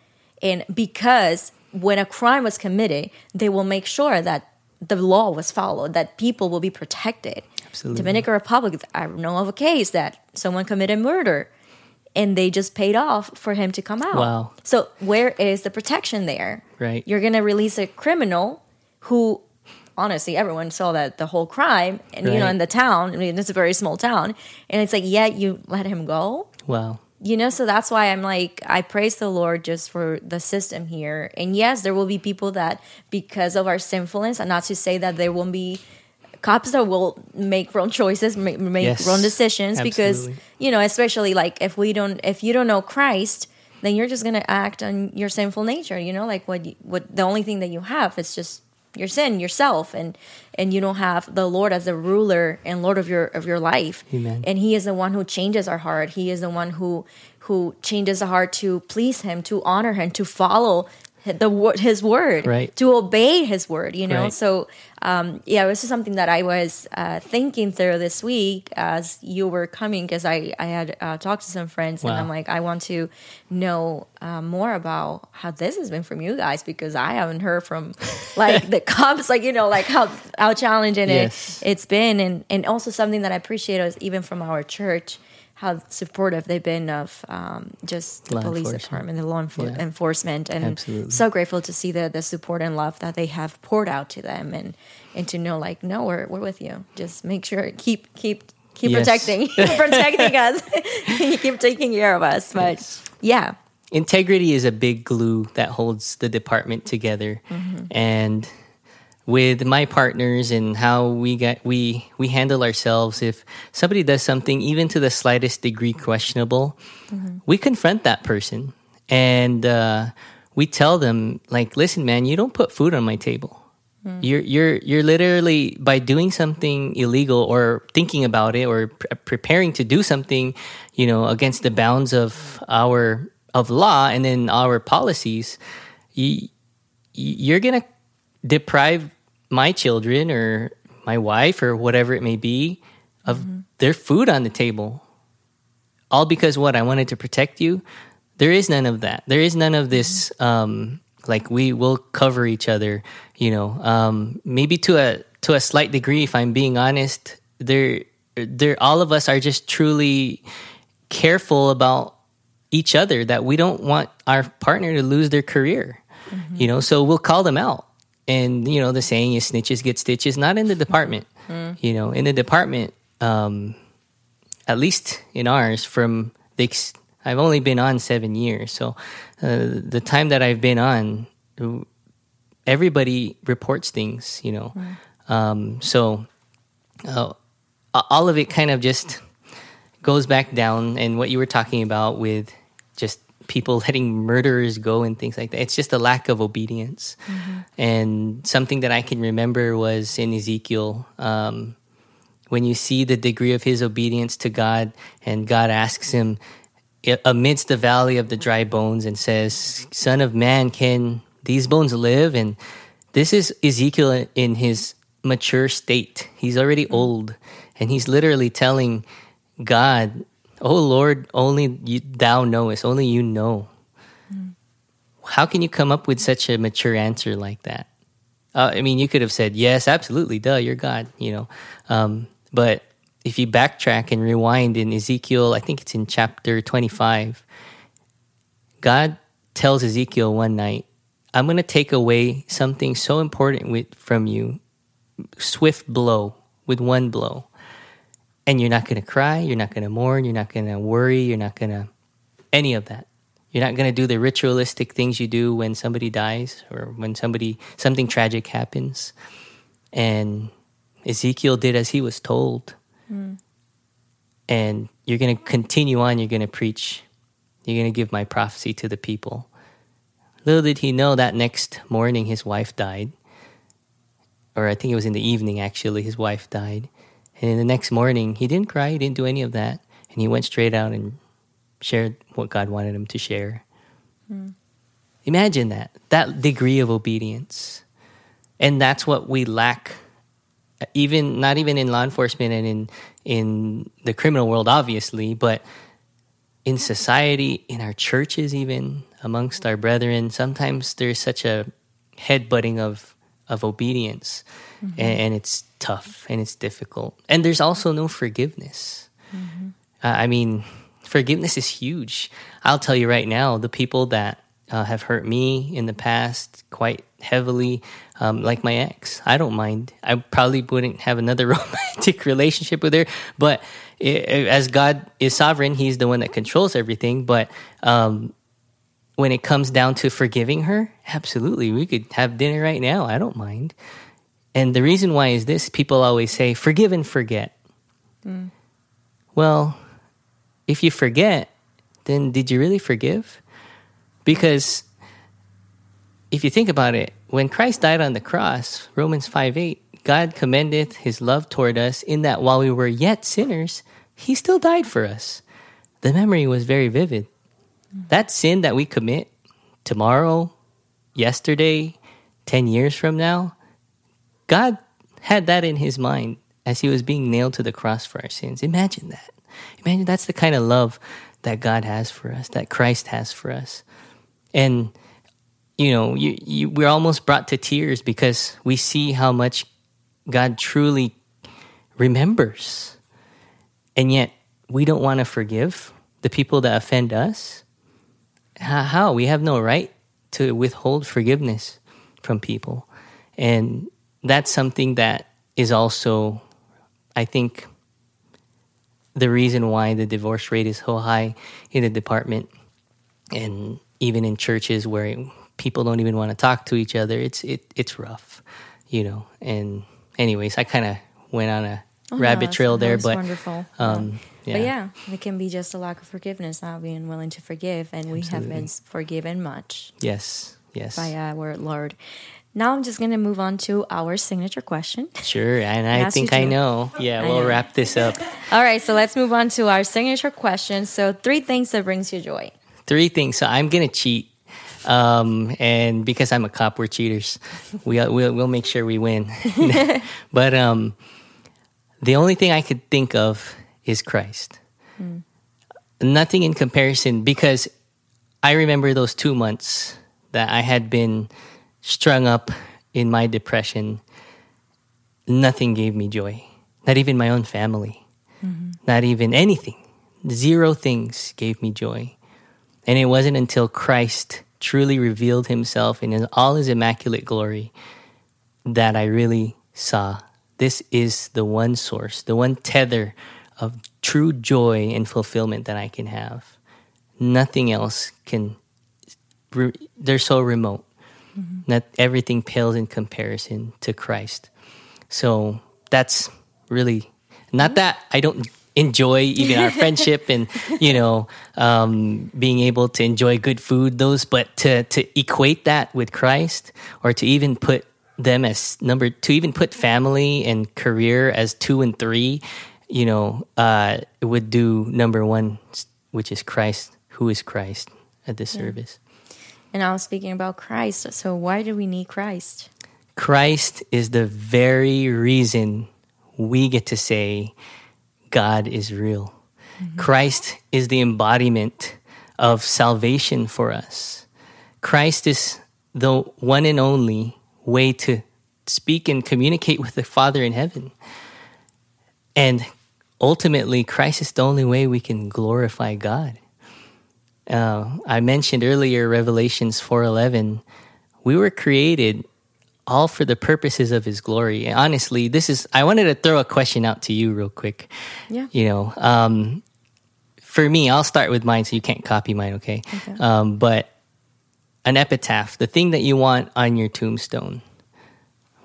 A: and because when a crime was committed, they will make sure that the law was followed, that people will be protected.
B: Absolutely.
A: Dominican Republic, I know of a case that someone committed murder. And they just paid off for him to come out.
B: Wow.
A: So where is the protection there?
B: Right.
A: You're going to release a criminal who, honestly, everyone saw that the whole crime, and you know, in the town. I mean, it's a very small town, and it's like, yeah, you let him go.
B: wow.
A: You know, so that's why I'm like, I praise the Lord just for the system here. And yes, there will be people that, because of our sinfulness, and not to say that there won't be cops that will make wrong choices, make, make
B: Yes.
A: wrong decisions, because you know, especially like if we don't, if you don't know Christ, then you're just gonna act on your sinful nature. You know, like what, you, what the only thing that you have is just your sin, yourself, and and you don't have the Lord as the ruler and Lord of your of your life.
B: Amen.
A: And He is the one who changes our heart. He is the one who who changes the heart to please Him, to honor Him, to follow the His word,
B: Right.
A: to obey His word. You know,
B: Right.
A: so um, yeah, this is something that I was uh, thinking through this week as you were coming because I I had uh, talked to some friends and I'm like I want to know uh, more about how this has been from you guys because I haven't heard from like the cops like you know like how how challenging
B: Yes.
A: it it's been and and also something that I appreciate is even from our church how supportive they've been of um, just the
B: Law
A: police department, the law enfor-
B: Yeah.
A: enforcement, and
B: Absolutely.
A: so grateful to see the the support and love that they have poured out to them, and and to know like no, we're we're with you. Just make sure keep keep keep
B: Yes.
A: protecting keep protecting us, keep taking care of us. But
B: Yes.
A: yeah,
B: integrity is a big glue that holds the department together
A: Mm-hmm.
B: and with my partners and how we get we we handle ourselves. If somebody does something even to the slightest degree questionable we confront that person and uh, we tell them like listen man you don't put food on my table. You're you're you're literally by doing something illegal or thinking about it or pre- preparing to do something you know against the bounds of our of law and then our policies you you're gonna deprive my children or my wife or whatever it may be of their food on the table. All because what? I wanted to protect you? There is none of that. There is none of this um like we will cover each other you know. Um maybe to a to a slight degree if i'm being honest there there all of us are just truly careful about each other that we don't want our partner to lose their career you know. So we'll call them out and you know the saying is snitches get stitches not in the department. You know in the department um at least in ours from the ex- i've only been on seven years. So uh, the time that i've been on everybody reports things you know. Um so uh, all of it kind of just goes back down and what you were talking about with just people letting murderers go and things like that. It's just a lack of obedience. And something that i can remember was in ezekiel um, when you see the degree of his obedience to god and god asks him amidst the valley of the dry bones and says son of man can these bones live? And this is ezekiel in his mature state. He's already old and he's literally telling god oh lord only you, thou knowest only you know. How can you come up with such a mature answer like that? Uh, i mean you could have said yes absolutely duh you're god you know. Um, but if you backtrack and rewind in ezekiel i think it's in chapter 25 god tells ezekiel one night i'm going to take away something so important with, from you swift blow with one blow and you're not going to cry you're not going to mourn you're not going to worry you're not going to any of that. You're not going to do the ritualistic things you do when somebody dies or when somebody something tragic happens. And ezekiel did as he was told. Hmm. And you're going to continue on you're going to preach. You're going to give my prophecy to the people. Little did he know that next morning his wife died. Or i think it was in the evening actually his wife died and the next morning he didn't cry he didn't do any of that. And he went straight out and shared what god wanted him to share. Hmm. Imagine that that degree of obedience. And that's what we lack even not even in law enforcement and in in the criminal world obviously but in society in our churches even amongst our brethren sometimes there's such a headbutting of of obedience and, and it's tough and it's difficult. And there's also no forgiveness. Uh, i mean forgiveness is huge. I'll tell you right now the people that uh, have hurt me in the past quite heavily um, like my ex i don't mind. I probably wouldn't have another romantic relationship with her but i as god is sovereign he's the one that controls everything. But um, when it comes down to forgiving her absolutely we could have dinner right now. I don't mind and the reason why is this people always say forgive and forget well if you forget then did you really forgive because if you think about it, when Christ died on the cross, Romans 5 8, God commendeth his love toward us in that while we were yet sinners, he still died for us. The memory was very vivid. That sin that we commit tomorrow, yesterday, 10 years from now, God had that in his mind as he was being nailed to the cross for our sins. Imagine that. Imagine that's the kind of love that God has for us, that Christ has for us. And you know, you, you, we're almost brought to tears because we see how much God truly remembers. And yet, we don't want to forgive the people that offend us. How? how? We have no right to withhold forgiveness from people. And that's something that is also, I think, the reason why the divorce rate is so high in the department and even in churches where people don't even want to talk to each other. It's it it's rough, you know. And anyways, I kind of went on a
A: Oh,
B: rabbit
A: no,
B: trail there, but
A: wonderful.
B: um, yeah.
A: But yeah, it can be just a lack of forgiveness, not being willing to forgive, and we have been forgiven much
B: yes, yes,
A: by our Lord. Now I'm just gonna move on to our signature question.
B: sure. And I think I know. Yeah,
A: I
B: we'll
A: know.
B: wrap this up.
A: All right, so let's move on to our signature question. So three things that brings you joy.
B: Three things. So I'm gonna cheat. Um, and because I'm a cop, we're cheaters. We we'll, we'll make sure we win. but um, the only thing I could think of is Christ. Nothing in comparison because I remember those two months that I had been strung up in my depression. Nothing gave me joy. Not even my own family. Mm-hmm. Not even anything. Zero things gave me joy. And it wasn't until Christ truly revealed himself in his, all his immaculate glory that I really saw this is the one source, the one tether of true joy and fulfillment that I can have. Nothing else can, re- they're so remote. That everything pales in comparison to Christ. So that's really not that I don't enjoy even our friendship and you know um, being able to enjoy good food those but to to equate that with Christ or to even put them as number to even put family and career as two and three you know uh, it would do number one which is Christ who is Christ at this service
A: And I was speaking about Christ. So why do we need Christ?
B: Christ is the very reason we get to say God is real. Mm-hmm. Christ is the embodiment of salvation for us. Christ is the one and only way to speak and communicate with the Father in heaven. And ultimately, Christ is the only way we can glorify God. Uh, I mentioned earlier Revelations 4:11. We were created all for the purposes of His glory. And honestly, this is. I wanted to throw a question out to you real quick.
A: Yeah.
B: You know, um, for me, I'll start with mine, so you can't copy mine, okay? Um, but an epitaph, the thing that you want on your tombstone,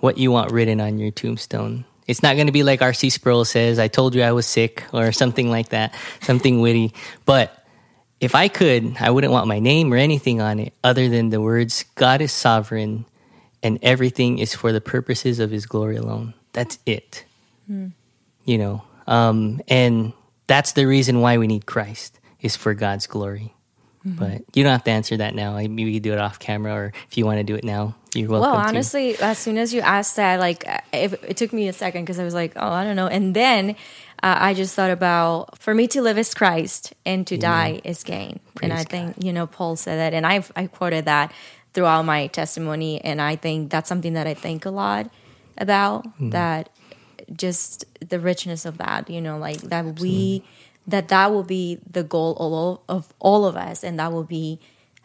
B: what you want written on your tombstone. It's not going to be like R.C. Sproul says, I told you I was sick, or something like that, something witty. But if I could, I wouldn't want my name or anything on it other than the words, God is sovereign and everything is for the purposes of his glory alone. That's it. You know, um, and that's the reason why we need Christ is for God's glory. But you don't have to answer that now. Maybe you do it off camera, or if you want to do it now, you're welcome.
A: Well,
B: to.
A: honestly, as soon as you asked that, like, it, it took me a second because I was like, oh, I don't know. And then uh, I just thought about for me to live is Christ and to die is gain. and I
B: Praise
A: think, you know, Paul said that. And I've, I quoted that throughout my testimony. And I think that's something that I think a lot about that just the richness of that, you know, like that we, that that will be the goal all of all of us. And that will be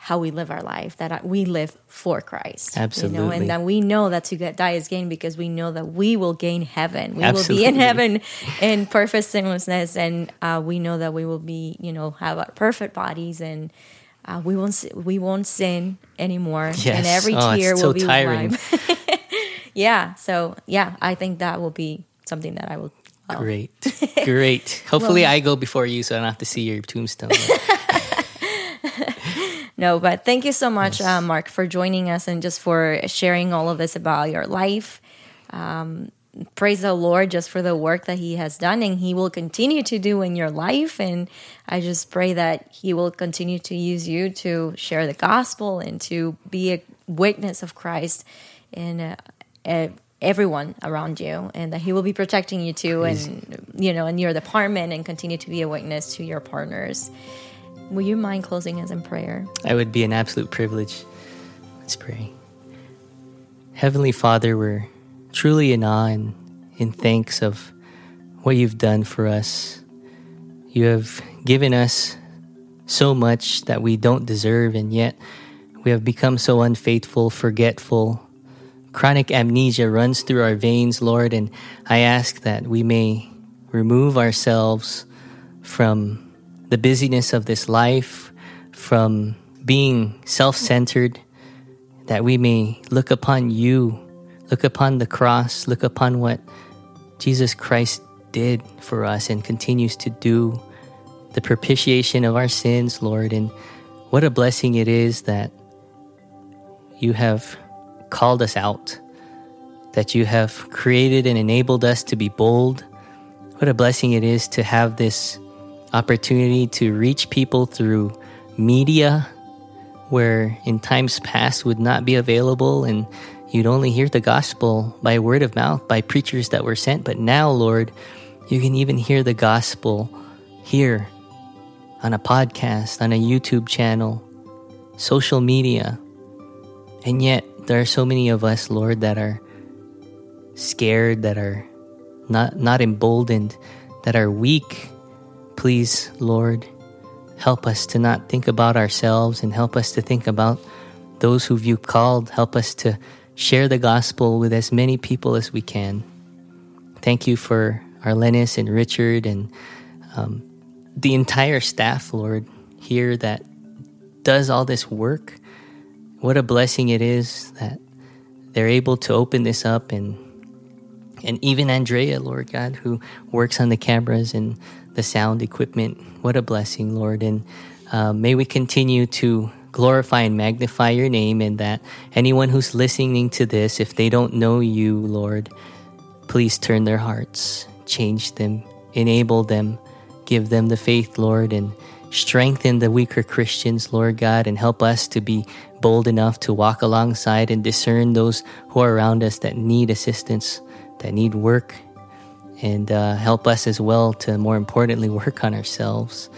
A: how we live our life that we live for Christ. You know,
B: Absolutely.
A: and that we know that to get die is gain because we know that we will gain heaven. We will be in heaven in perfect sinlessness, and uh, we know that we will be, you know, have our perfect bodies, and uh, we won't we won't sin anymore, and every
B: Oh,
A: tear
B: so
A: will be
B: tiring.
A: yeah. So yeah, I think that will be something that I will. love.
B: Great, great. Hopefully, I go before you, so I don't have to see your tombstone.
A: No, but thank you so much, uh, Mark, for joining us and just for sharing all of this about your life. Um, praise the Lord just for the work that He has done and He will continue to do in your life. And I just pray that He will continue to use you to share the gospel and to be a witness of Christ in uh, uh, everyone around you, and that He will be protecting you too, and you know, in your department, and continue to be a witness to your partners. Will you mind closing us in prayer?
B: I would be an absolute privilege. Let's pray. Heavenly Father, we're truly in awe and in thanks of what you've done for us. You have given us so much that we don't deserve, and yet we have become so unfaithful, forgetful. Chronic amnesia runs through our veins, Lord, and I ask that we may remove ourselves from the busyness of this life, from being self centered, that we may look upon you, Look upon the cross. Look upon what Jesus Christ did for us and continues to do. The propitiation of our sins, Lord. And what a blessing it is that you have called us out, that you have created and enabled us to be bold. What a blessing it is to have this opportunity to reach people through media where in times past would not be available and you'd only hear the gospel by word of mouth by preachers that were sent. But now lord you can even hear the gospel here on a podcast on a youtube channel social media. And yet there are so many of us lord that are scared that are not not emboldened that are weak please lord Help us to not think about ourselves and help us to think about those who you called. Help us to share the gospel with as many people as we can. Thank you for Arlenis and Richard and um, the entire staff, Lord, here that does all this work. What a blessing it is that they're able to open this up and and even Andrea, Lord God, who works on the cameras and the sound equipment. What a blessing, Lord. And uh, may we continue to glorify and magnify your name, and that anyone who's listening to this, if they don't know you, Lord, please turn their hearts, change them, enable them, give them the faith, Lord, and strengthen the weaker Christians, Lord God, and help us to be bold enough to walk alongside and discern those who are around us that need assistance, that need work, and uh, help us as well to more importantly work on ourselves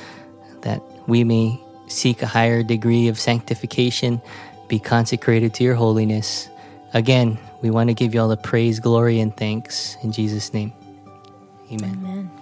B: that we may seek a higher degree of sanctification, be consecrated to your holiness. Again, we want to give you all the praise, glory, and thanks in Jesus' name. Amen.
A: Amen.